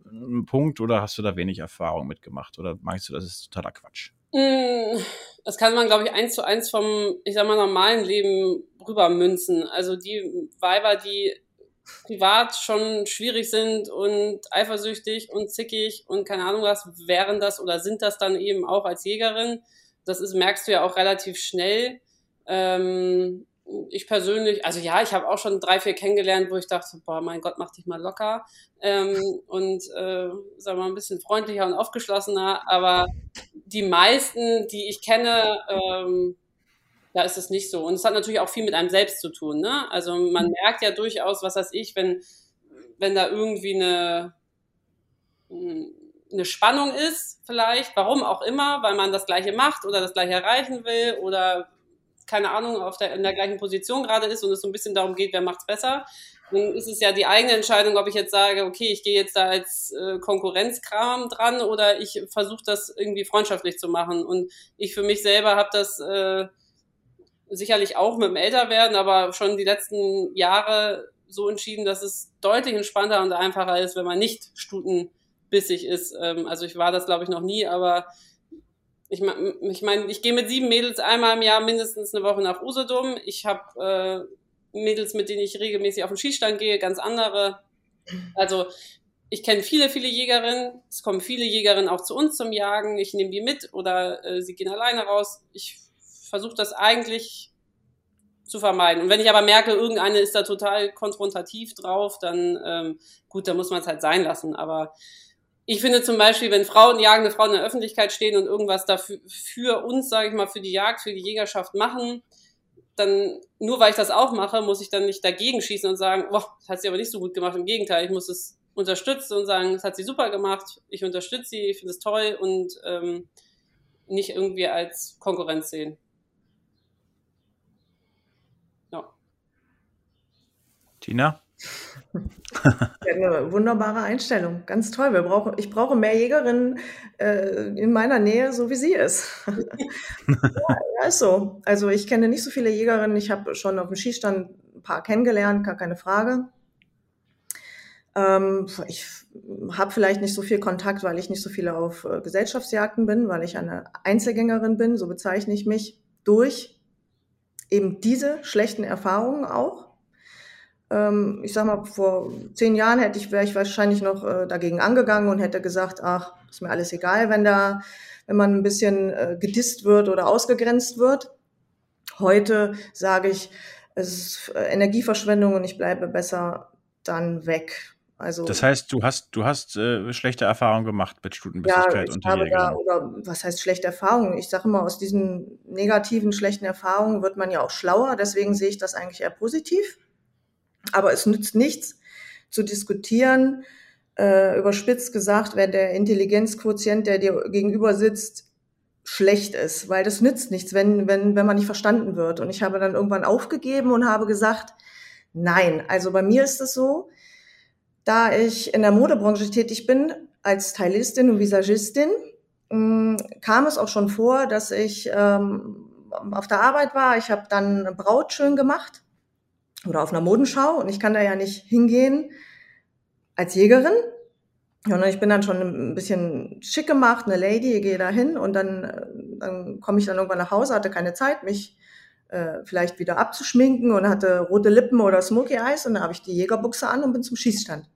ein Punkt oder hast du da wenig Erfahrung mitgemacht oder meinst du, das ist totaler Quatsch? Mm, das kann man, glaube ich, eins zu eins vom, ich sag mal, normalen Leben rübermünzen. Also die Weiber, die privat schon schwierig sind und eifersüchtig und zickig und keine Ahnung was, wären das oder sind das dann eben auch als Jägerin. Das ist, merkst du ja auch relativ schnell. Ähm, ich persönlich, also ja, ich habe auch schon drei, vier kennengelernt, wo ich dachte, boah, mein Gott, mach dich mal locker ähm, und äh, sag mal ein bisschen freundlicher und aufgeschlossener. Aber die meisten, die ich kenne, ähm, da ist es nicht so. Und es hat natürlich auch viel mit einem selbst zu tun. Ne? Also man mhm. merkt ja durchaus, was weiß ich, wenn, wenn da irgendwie eine, eine Spannung ist, vielleicht, warum auch immer, weil man das Gleiche macht oder das Gleiche erreichen will oder keine Ahnung, auf der, in der gleichen Position gerade ist und es so ein bisschen darum geht, wer macht's besser, dann ist es ja die eigene Entscheidung, ob ich jetzt sage, okay, ich gehe jetzt da als äh, Konkurrenzkram dran oder ich versuche das irgendwie freundschaftlich zu machen. Und ich für mich selber habe das äh, sicherlich auch mit dem Älterwerden, aber schon die letzten Jahre so entschieden, dass es deutlich entspannter und einfacher ist, wenn man nicht stutenbissig ist. Ähm, also ich war das, glaube ich, noch nie, aber ich meine, ich, mein, ich gehe mit sieben Mädels einmal im Jahr mindestens eine Woche nach Usedom. Ich habe äh, Mädels, mit denen ich regelmäßig auf den Schießstand gehe, ganz andere. Also ich kenne viele, viele Jägerinnen. Es kommen viele Jägerinnen auch zu uns zum Jagen. Ich nehme die mit oder äh, sie gehen alleine raus. Ich versuche das eigentlich zu vermeiden. Und wenn ich aber merke, irgendeine ist da total konfrontativ drauf, dann ähm, gut, dann muss man es halt sein lassen. Aber ich finde zum Beispiel, wenn Frauen, jagende Frauen in der Öffentlichkeit stehen und irgendwas dafür für uns, sage ich mal, für die Jagd, für die Jägerschaft machen, dann nur weil ich das auch mache, muss ich dann nicht dagegen schießen und sagen, boah, das hat sie aber nicht so gut gemacht. Im Gegenteil, ich muss es unterstützen und sagen, das hat sie super gemacht, ich unterstütze sie, ich finde es toll und ähm, nicht irgendwie als Konkurrenz sehen. Tina? eine wunderbare Einstellung. Ganz toll. Wir brauchen, ich brauche mehr Jägerinnen äh, in meiner Nähe, so wie sie ist. ja, ja, ist so. Also ich kenne nicht so viele Jägerinnen. Ich habe schon auf dem Schießstand ein paar kennengelernt, gar keine Frage. Ähm, ich habe vielleicht nicht so viel Kontakt, weil ich nicht so viele auf äh, Gesellschaftsjagden bin, weil ich eine Einzelgängerin bin, so bezeichne ich mich, durch eben diese schlechten Erfahrungen auch ähm, ich sag mal, vor zehn Jahren hätte ich, wäre ich wahrscheinlich noch äh, dagegen angegangen und hätte gesagt, ach, ist mir alles egal, wenn da, wenn man ein bisschen äh, gedisst wird oder ausgegrenzt wird. Heute sage ich, es ist äh, Energieverschwendung und ich bleibe besser dann weg. Also, das heißt, du hast, du hast äh, schlechte Erfahrungen gemacht mit Stutenbissigkeit ja, und habe da, oder was heißt schlechte Erfahrungen? Ich sage immer, aus diesen negativen, schlechten Erfahrungen wird man ja auch schlauer. Deswegen sehe ich das eigentlich eher positiv. Aber es nützt nichts zu diskutieren, äh, überspitzt gesagt, wenn der Intelligenzquotient, der dir gegenüber sitzt, schlecht ist, weil das nützt nichts, wenn, wenn, wenn man nicht verstanden wird. Und ich habe dann irgendwann aufgegeben und habe gesagt, nein, also bei mir ist es so, da ich in der Modebranche tätig bin, als Stylistin und Visagistin, mm, kam es auch schon vor, dass ich ähm, auf der Arbeit war. Ich habe dann Braut schön gemacht oder auf einer Modenschau und ich kann da ja nicht hingehen als Jägerin. Und ich bin dann schon ein bisschen schick gemacht, eine Lady, ich gehe da hin und dann, dann komme ich dann irgendwann nach Hause, hatte keine Zeit, mich äh, vielleicht wieder abzuschminken und hatte rote Lippen oder Smoky Eyes und dann habe ich die Jägerbuchse an und bin zum Schießstand.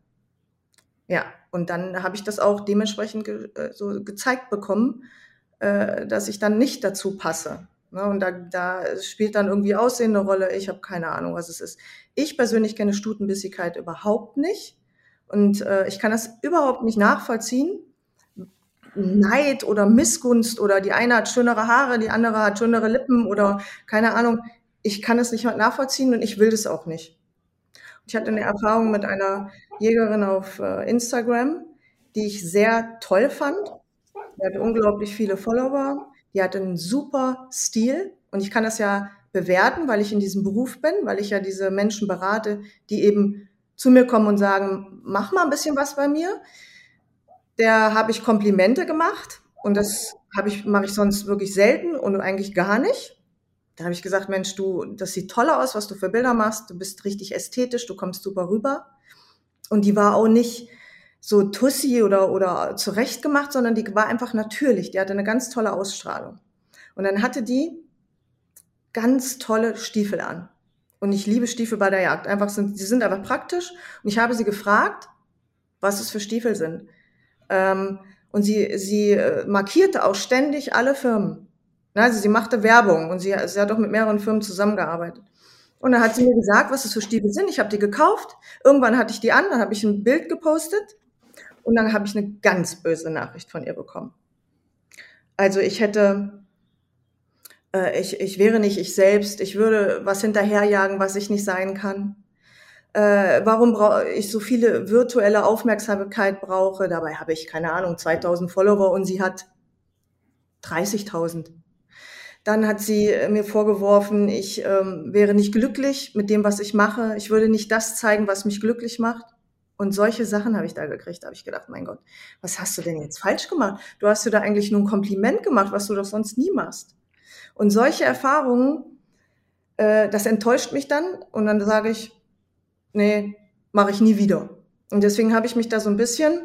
Ja, und dann habe ich das auch dementsprechend ge äh, so gezeigt bekommen, äh, dass ich dann nicht dazu passe. Ne? Und da, da spielt dann irgendwie Aussehen eine Rolle. Ich habe keine Ahnung, was es ist. Ich persönlich kenne Stutenbissigkeit überhaupt nicht. Und äh, ich kann das überhaupt nicht nachvollziehen. Neid oder Missgunst oder die eine hat schönere Haare, die andere hat schönere Lippen oder keine Ahnung. Ich kann es nicht nachvollziehen und ich will das auch nicht. Ich hatte eine Erfahrung mit einer Jägerin auf äh, Instagram, die ich sehr toll fand. Die hatte unglaublich viele Follower. Die hatte einen super Stil. Und ich kann das ja bewerten, weil ich in diesem Beruf bin, weil ich ja diese Menschen berate, die eben zu mir kommen und sagen, mach mal ein bisschen was bei mir. Der habe ich Komplimente gemacht und das habe ich mache ich sonst wirklich selten und eigentlich gar nicht. Da habe ich gesagt, Mensch, du, das sieht toll aus, was du für Bilder machst. Du bist richtig ästhetisch, du kommst super rüber. Und die war auch nicht so tussi oder, oder zurecht gemacht, sondern die war einfach natürlich. Die hatte eine ganz tolle Ausstrahlung. Und dann hatte die ganz tolle Stiefel an. Und ich liebe Stiefel bei der Jagd. Einfach sind, sie sind einfach praktisch. Und ich habe sie gefragt, was es für Stiefel sind. Ähm, und sie, sie äh, markierte auch ständig alle Firmen. Also sie machte Werbung und sie, sie hat auch mit mehreren Firmen zusammengearbeitet. Und dann hat sie mir gesagt, was es für Stiefel sind. Ich habe die gekauft. Irgendwann hatte ich die an, dann habe ich ein Bild gepostet und dann habe ich eine ganz böse Nachricht von ihr bekommen. Also ich hätte, äh, ich, ich wäre nicht ich selbst, ich würde was hinterherjagen, was ich nicht sein kann. Äh, warum ich so viele virtuelle Aufmerksamkeit brauche? Dabei habe ich keine Ahnung 2000 Follower und sie hat 30.000. Dann hat sie äh, mir vorgeworfen, ich ähm, wäre nicht glücklich mit dem, was ich mache. Ich würde nicht das zeigen, was mich glücklich macht. Und solche Sachen habe ich da gekriegt. Da habe ich gedacht, mein Gott, was hast du denn jetzt falsch gemacht? Du hast dir da eigentlich nur ein Kompliment gemacht, was du doch sonst nie machst. Und solche Erfahrungen, äh, das enttäuscht mich dann. Und dann sage ich, nee, mache ich nie wieder. Und deswegen habe ich mich da so ein bisschen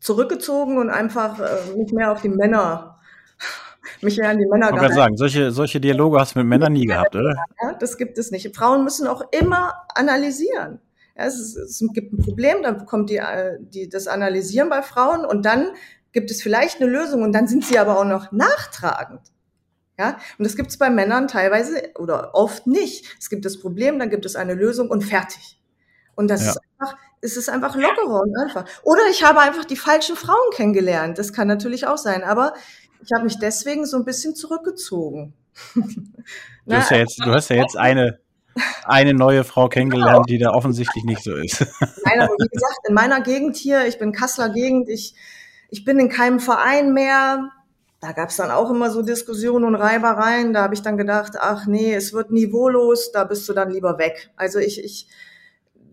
zurückgezogen und einfach äh, nicht mehr auf die Männer mich ja an die Männer gehalten. Ich sagen, solche, solche Dialoge hast du mit Männern nie gehabt, oder? Ja, das gibt es nicht. Frauen müssen auch immer analysieren. Ja, es, ist, es, gibt ein Problem, dann kommt die, die, das Analysieren bei Frauen und dann gibt es vielleicht eine Lösung und dann sind sie aber auch noch nachtragend. Ja, und das gibt es bei Männern teilweise oder oft nicht. Es gibt das Problem, dann gibt es eine Lösung und fertig. Und das ja. ist einfach, es ist einfach lockerer und einfach. Oder ich habe einfach die falschen Frauen kennengelernt. Das kann natürlich auch sein. Aber ich habe mich deswegen so ein bisschen zurückgezogen. Du hast, ja jetzt, du hast ja jetzt eine, eine neue Frau kennengelernt, genau. die da offensichtlich nicht so ist. Nein, aber wie gesagt, in meiner Gegend hier, ich bin Kasseler Gegend, ich, ich bin in keinem Verein mehr. Da gab es dann auch immer so Diskussionen und Reibereien. Da habe ich dann gedacht, ach nee, es wird niveaulos, da bist du dann lieber weg. Also ich, ich,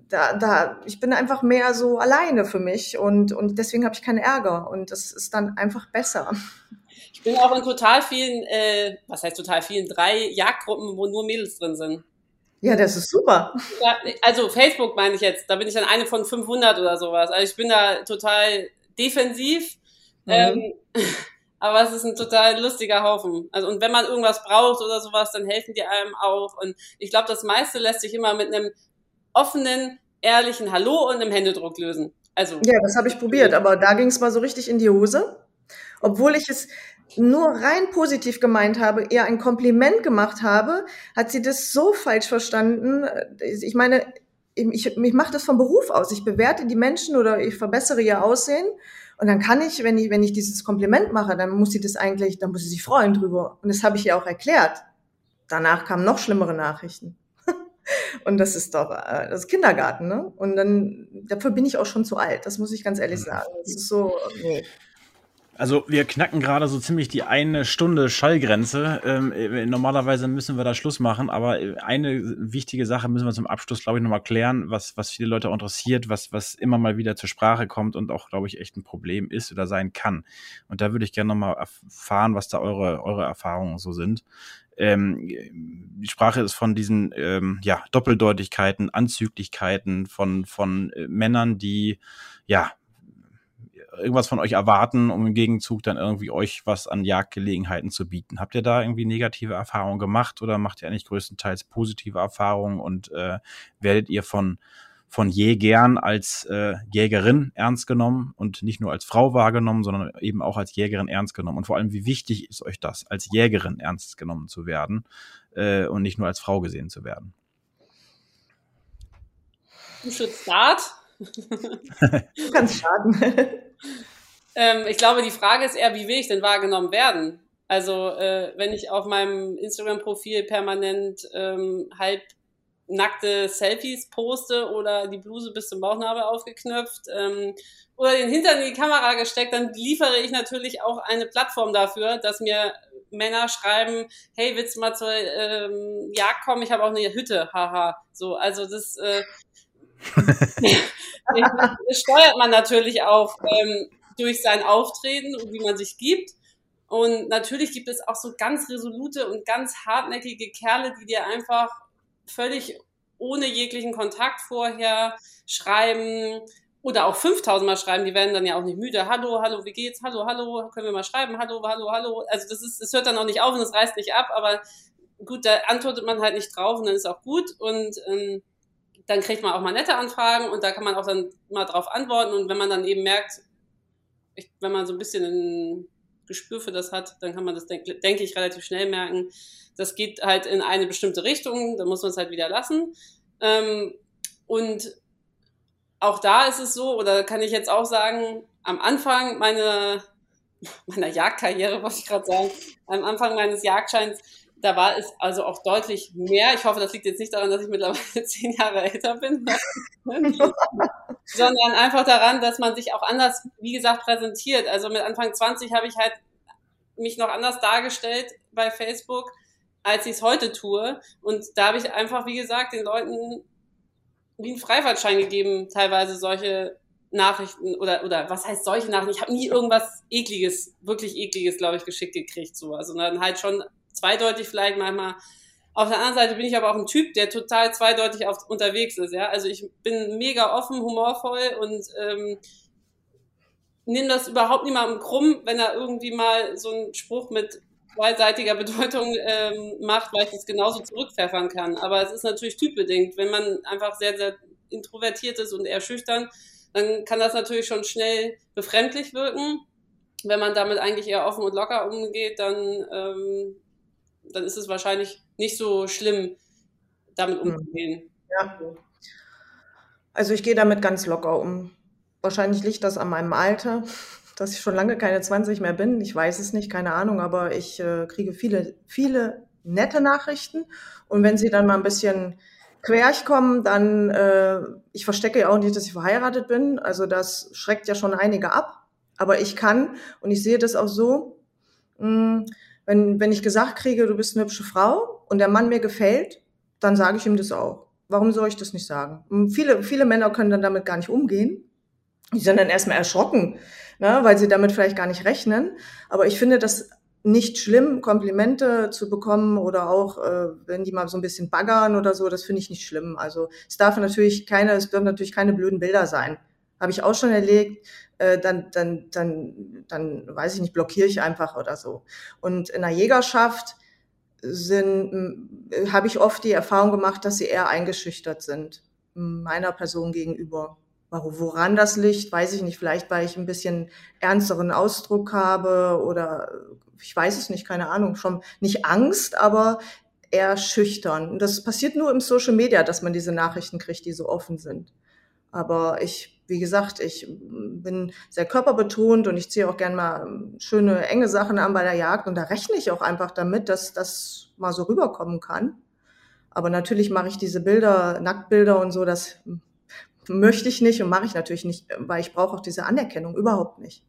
da, da, ich bin einfach mehr so alleine für mich und, und deswegen habe ich keinen Ärger und das ist dann einfach besser bin auch in total vielen, äh, was heißt total vielen, drei Jagdgruppen, wo nur Mädels drin sind. Ja, das ist super. also Facebook meine ich jetzt, da bin ich dann eine von 500 oder sowas. Also ich bin da total defensiv. Mhm. Ähm, aber es ist ein total lustiger Haufen. Also und wenn man irgendwas braucht oder sowas, dann helfen die einem auch. Und ich glaube, das meiste lässt sich immer mit einem offenen, ehrlichen Hallo und einem Händedruck lösen. Also ja, das habe ich probiert, aber da ging es mal so richtig in die Hose. Obwohl ich es nur rein positiv gemeint habe, eher ein Kompliment gemacht habe, hat sie das so falsch verstanden. Ich meine, ich, ich mache das vom Beruf aus. Ich bewerte die Menschen oder ich verbessere ihr Aussehen. Und dann kann ich, wenn ich, wenn ich dieses Kompliment mache, dann muss sie das eigentlich, dann muss sie sich freuen drüber. Und das habe ich ihr auch erklärt. Danach kamen noch schlimmere Nachrichten. Und das ist doch äh, das ist Kindergarten, ne? Und dann dafür bin ich auch schon zu alt. Das muss ich ganz ehrlich mhm. sagen. Das ist so, nee. Also wir knacken gerade so ziemlich die eine Stunde Schallgrenze. Ähm, äh, normalerweise müssen wir da Schluss machen, aber äh, eine wichtige Sache müssen wir zum Abschluss, glaube ich, nochmal klären, was, was viele Leute interessiert, was, was immer mal wieder zur Sprache kommt und auch, glaube ich, echt ein Problem ist oder sein kann. Und da würde ich gerne nochmal erfahren, was da eure, eure Erfahrungen so sind. Ähm, die Sprache ist von diesen ähm, ja, Doppeldeutigkeiten, Anzüglichkeiten von, von äh, Männern, die ja irgendwas von euch erwarten, um im Gegenzug dann irgendwie euch was an Jagdgelegenheiten zu bieten. Habt ihr da irgendwie negative Erfahrungen gemacht oder macht ihr eigentlich größtenteils positive Erfahrungen und äh, werdet ihr von von Jägern als äh, Jägerin ernst genommen und nicht nur als Frau wahrgenommen, sondern eben auch als Jägerin ernst genommen. Und vor allem, wie wichtig ist euch das, als Jägerin ernst genommen zu werden äh, und nicht nur als Frau gesehen zu werden? Should start. du kannst schaden. ähm, ich glaube, die Frage ist eher, wie will ich denn wahrgenommen werden? Also, äh, wenn ich auf meinem Instagram-Profil permanent ähm, halb nackte Selfies poste oder die Bluse bis zum Bauchnabel aufgeknöpft ähm, oder den Hintern in die Kamera gesteckt, dann liefere ich natürlich auch eine Plattform dafür, dass mir Männer schreiben, hey, willst du mal zur ähm, Jagd kommen? Ich habe auch eine Hütte, haha. So, also das äh, das steuert man natürlich auch ähm, durch sein Auftreten und wie man sich gibt. Und natürlich gibt es auch so ganz resolute und ganz hartnäckige Kerle, die dir einfach völlig ohne jeglichen Kontakt vorher schreiben oder auch 5000 Mal schreiben, die werden dann ja auch nicht müde. Hallo, hallo, wie geht's? Hallo, hallo, können wir mal schreiben? Hallo, hallo, hallo. Also das ist, das hört dann auch nicht auf und das reißt nicht ab, aber gut, da antwortet man halt nicht drauf und dann ist auch gut und ähm, dann kriegt man auch mal nette Anfragen und da kann man auch dann mal drauf antworten und wenn man dann eben merkt, ich, wenn man so ein bisschen ein Gespür für das hat, dann kann man das, denke denk ich, relativ schnell merken. Das geht halt in eine bestimmte Richtung, dann muss man es halt wieder lassen. Ähm, und auch da ist es so, oder kann ich jetzt auch sagen, am Anfang meiner, meiner Jagdkarriere, wollte ich gerade sagen, am Anfang meines Jagdscheins da war es also auch deutlich mehr. Ich hoffe, das liegt jetzt nicht daran, dass ich mittlerweile zehn Jahre älter bin, sondern einfach daran, dass man sich auch anders, wie gesagt, präsentiert. Also mit Anfang 20 habe ich halt mich noch anders dargestellt bei Facebook, als ich es heute tue. Und da habe ich einfach, wie gesagt, den Leuten wie einen Freifahrtschein gegeben, teilweise solche Nachrichten oder oder was heißt solche Nachrichten? Ich habe nie irgendwas ekliges, wirklich ekliges, glaube ich, geschickt gekriegt so, also dann halt schon zweideutig vielleicht manchmal. Auf der anderen Seite bin ich aber auch ein Typ, der total zweideutig auf, unterwegs ist. Ja? Also ich bin mega offen, humorvoll und ähm, nehme das überhaupt niemandem krumm, wenn er irgendwie mal so einen Spruch mit zweiseitiger Bedeutung ähm, macht, weil ich das genauso zurückpfeffern kann. Aber es ist natürlich typbedingt. Wenn man einfach sehr, sehr introvertiert ist und eher schüchtern, dann kann das natürlich schon schnell befremdlich wirken. Wenn man damit eigentlich eher offen und locker umgeht, dann ähm, dann ist es wahrscheinlich nicht so schlimm, damit umzugehen. Ja. Also ich gehe damit ganz locker um. Wahrscheinlich liegt das an meinem Alter, dass ich schon lange keine 20 mehr bin. Ich weiß es nicht, keine Ahnung, aber ich äh, kriege viele, viele nette Nachrichten. Und wenn sie dann mal ein bisschen querch kommen, dann, äh, ich verstecke ja auch nicht, dass ich verheiratet bin. Also das schreckt ja schon einige ab. Aber ich kann, und ich sehe das auch so, mh, hm, wenn, wenn ich gesagt kriege, du bist eine hübsche Frau und der Mann mir gefällt, dann sage ich ihm das auch. Warum soll ich das nicht sagen? Viele, viele Männer können dann damit gar nicht umgehen. Die sind dann erstmal erschrocken, ne, weil sie damit vielleicht gar nicht rechnen. Aber ich finde das nicht schlimm, Komplimente zu bekommen oder auch, äh, wenn die mal so ein bisschen baggern oder so, das finde ich nicht schlimm. Also es darf natürlich keine, es dürfen natürlich keine blöden Bilder sein. Habe ich auch schon erlebt, äh, dann, dann, dann, dann weiß ich nicht, blockiere ich einfach oder so. Und in der Jägerschaft sind, habe ich oft die Erfahrung gemacht, dass sie eher eingeschüchtert sind, meiner Person gegenüber. Woran das liegt, weiß ich nicht. Vielleicht, weil ich ein bisschen ernsteren Ausdruck habe oder ich weiß es nicht, keine Ahnung. Schon nicht Angst, aber eher schüchtern. Und das passiert nur im Social Media, dass man diese Nachrichten kriegt, die so offen sind. Aber ich, wie gesagt, ich bin sehr körperbetont und ich ziehe auch gern mal schöne, enge Sachen an bei der Jagd und da rechne ich auch einfach damit, dass das mal so rüberkommen kann. Aber natürlich mache ich diese Bilder, Nacktbilder und so, das möchte ich nicht und mache ich natürlich nicht, weil ich brauche auch diese Anerkennung überhaupt nicht.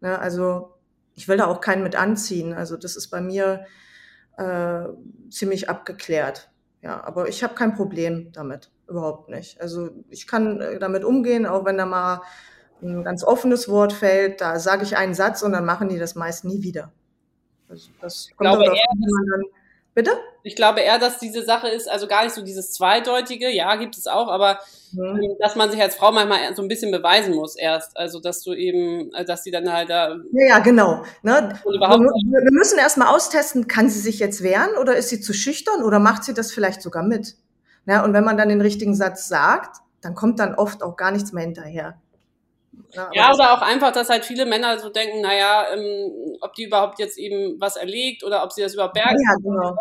Ne, also ich will da auch keinen mit anziehen. Also das ist bei mir äh, ziemlich abgeklärt. Ja, aber ich habe kein Problem damit, überhaupt nicht. Also ich kann äh, damit umgehen, auch wenn da mal ein ganz offenes Wort fällt, da sage ich einen Satz und dann machen die das meist nie wieder. Also das kommt ich glaube, eher, dann, Bitte? Ich glaube eher, dass diese Sache ist, also gar nicht so dieses Zweideutige, ja, gibt es auch, aber mhm. dass man sich als Frau manchmal so ein bisschen beweisen muss erst. Also, dass du eben, äh, dass sie dann halt da. Ja, ja genau. Ne? Wir, wir müssen erstmal austesten, kann sie sich jetzt wehren oder ist sie zu schüchtern oder macht sie das vielleicht sogar mit? Ja, und wenn man dann den richtigen Satz sagt, dann kommt dann oft auch gar nichts mehr hinterher. Ja, ja oder auch einfach, dass halt viele Männer so denken, naja, ähm, ob die überhaupt jetzt eben was erlegt oder ob sie das überhaupt bergen ja, genau.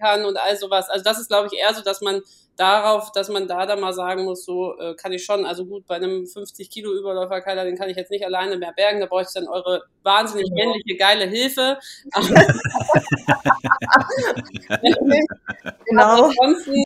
kann und all sowas. Also das ist, glaube ich, eher so, dass man darauf, dass man da dann mal sagen muss, so äh, kann ich schon, also gut, bei einem 50 Kilo Überläufer, Keiler, den kann ich jetzt nicht alleine mehr bergen, da brauche ich dann eure wahnsinnig genau. männliche, geile Hilfe. genau.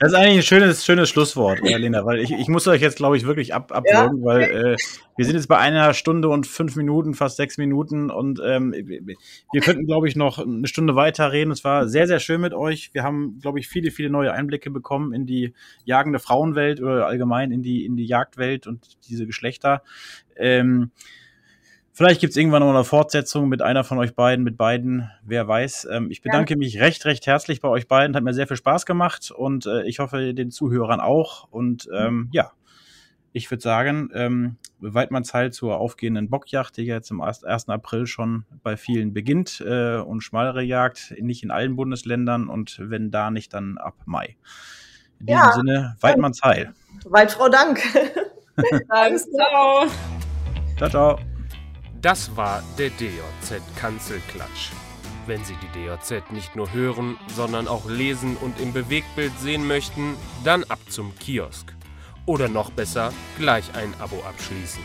Das ist eigentlich ein schönes, schönes Schlusswort, Lena, weil ich, ich muss euch jetzt, glaube ich, wirklich ab, abwürgen, ja. weil äh, wir sind jetzt bei einer Stunde und fünf Minuten, fast sechs Minuten und ähm, wir könnten, glaube ich, noch eine Stunde weiter reden. Es war sehr, sehr schön mit euch. Wir haben, glaube ich, viele, viele neue Einblicke bekommen in die jagende Frauenwelt oder allgemein in die, in die Jagdwelt und diese Geschlechter. Ähm, Vielleicht gibt es irgendwann noch eine Fortsetzung mit einer von euch beiden, mit beiden, wer weiß. Ähm, ich bedanke ja. mich recht, recht herzlich bei euch beiden. Hat mir sehr viel Spaß gemacht und äh, ich hoffe den Zuhörern auch. Und ähm, ja, ich würde sagen, ähm, Weidmannsheil zur aufgehenden Bockjacht, die jetzt am 1. April schon bei vielen beginnt und äh, schmalere Jagd, nicht in allen Bundesländern und wenn da nicht, dann ab Mai. In diesem ja. Sinne, Weidmanns Heil. Waldfrau Dank. ciao. Ciao, ciao. Das war der DJZ Kanzelklatsch. Wenn Sie die DJZ nicht nur hören, sondern auch lesen und im Bewegtbild sehen möchten, dann ab zum Kiosk. Oder noch besser, gleich ein Abo abschließen.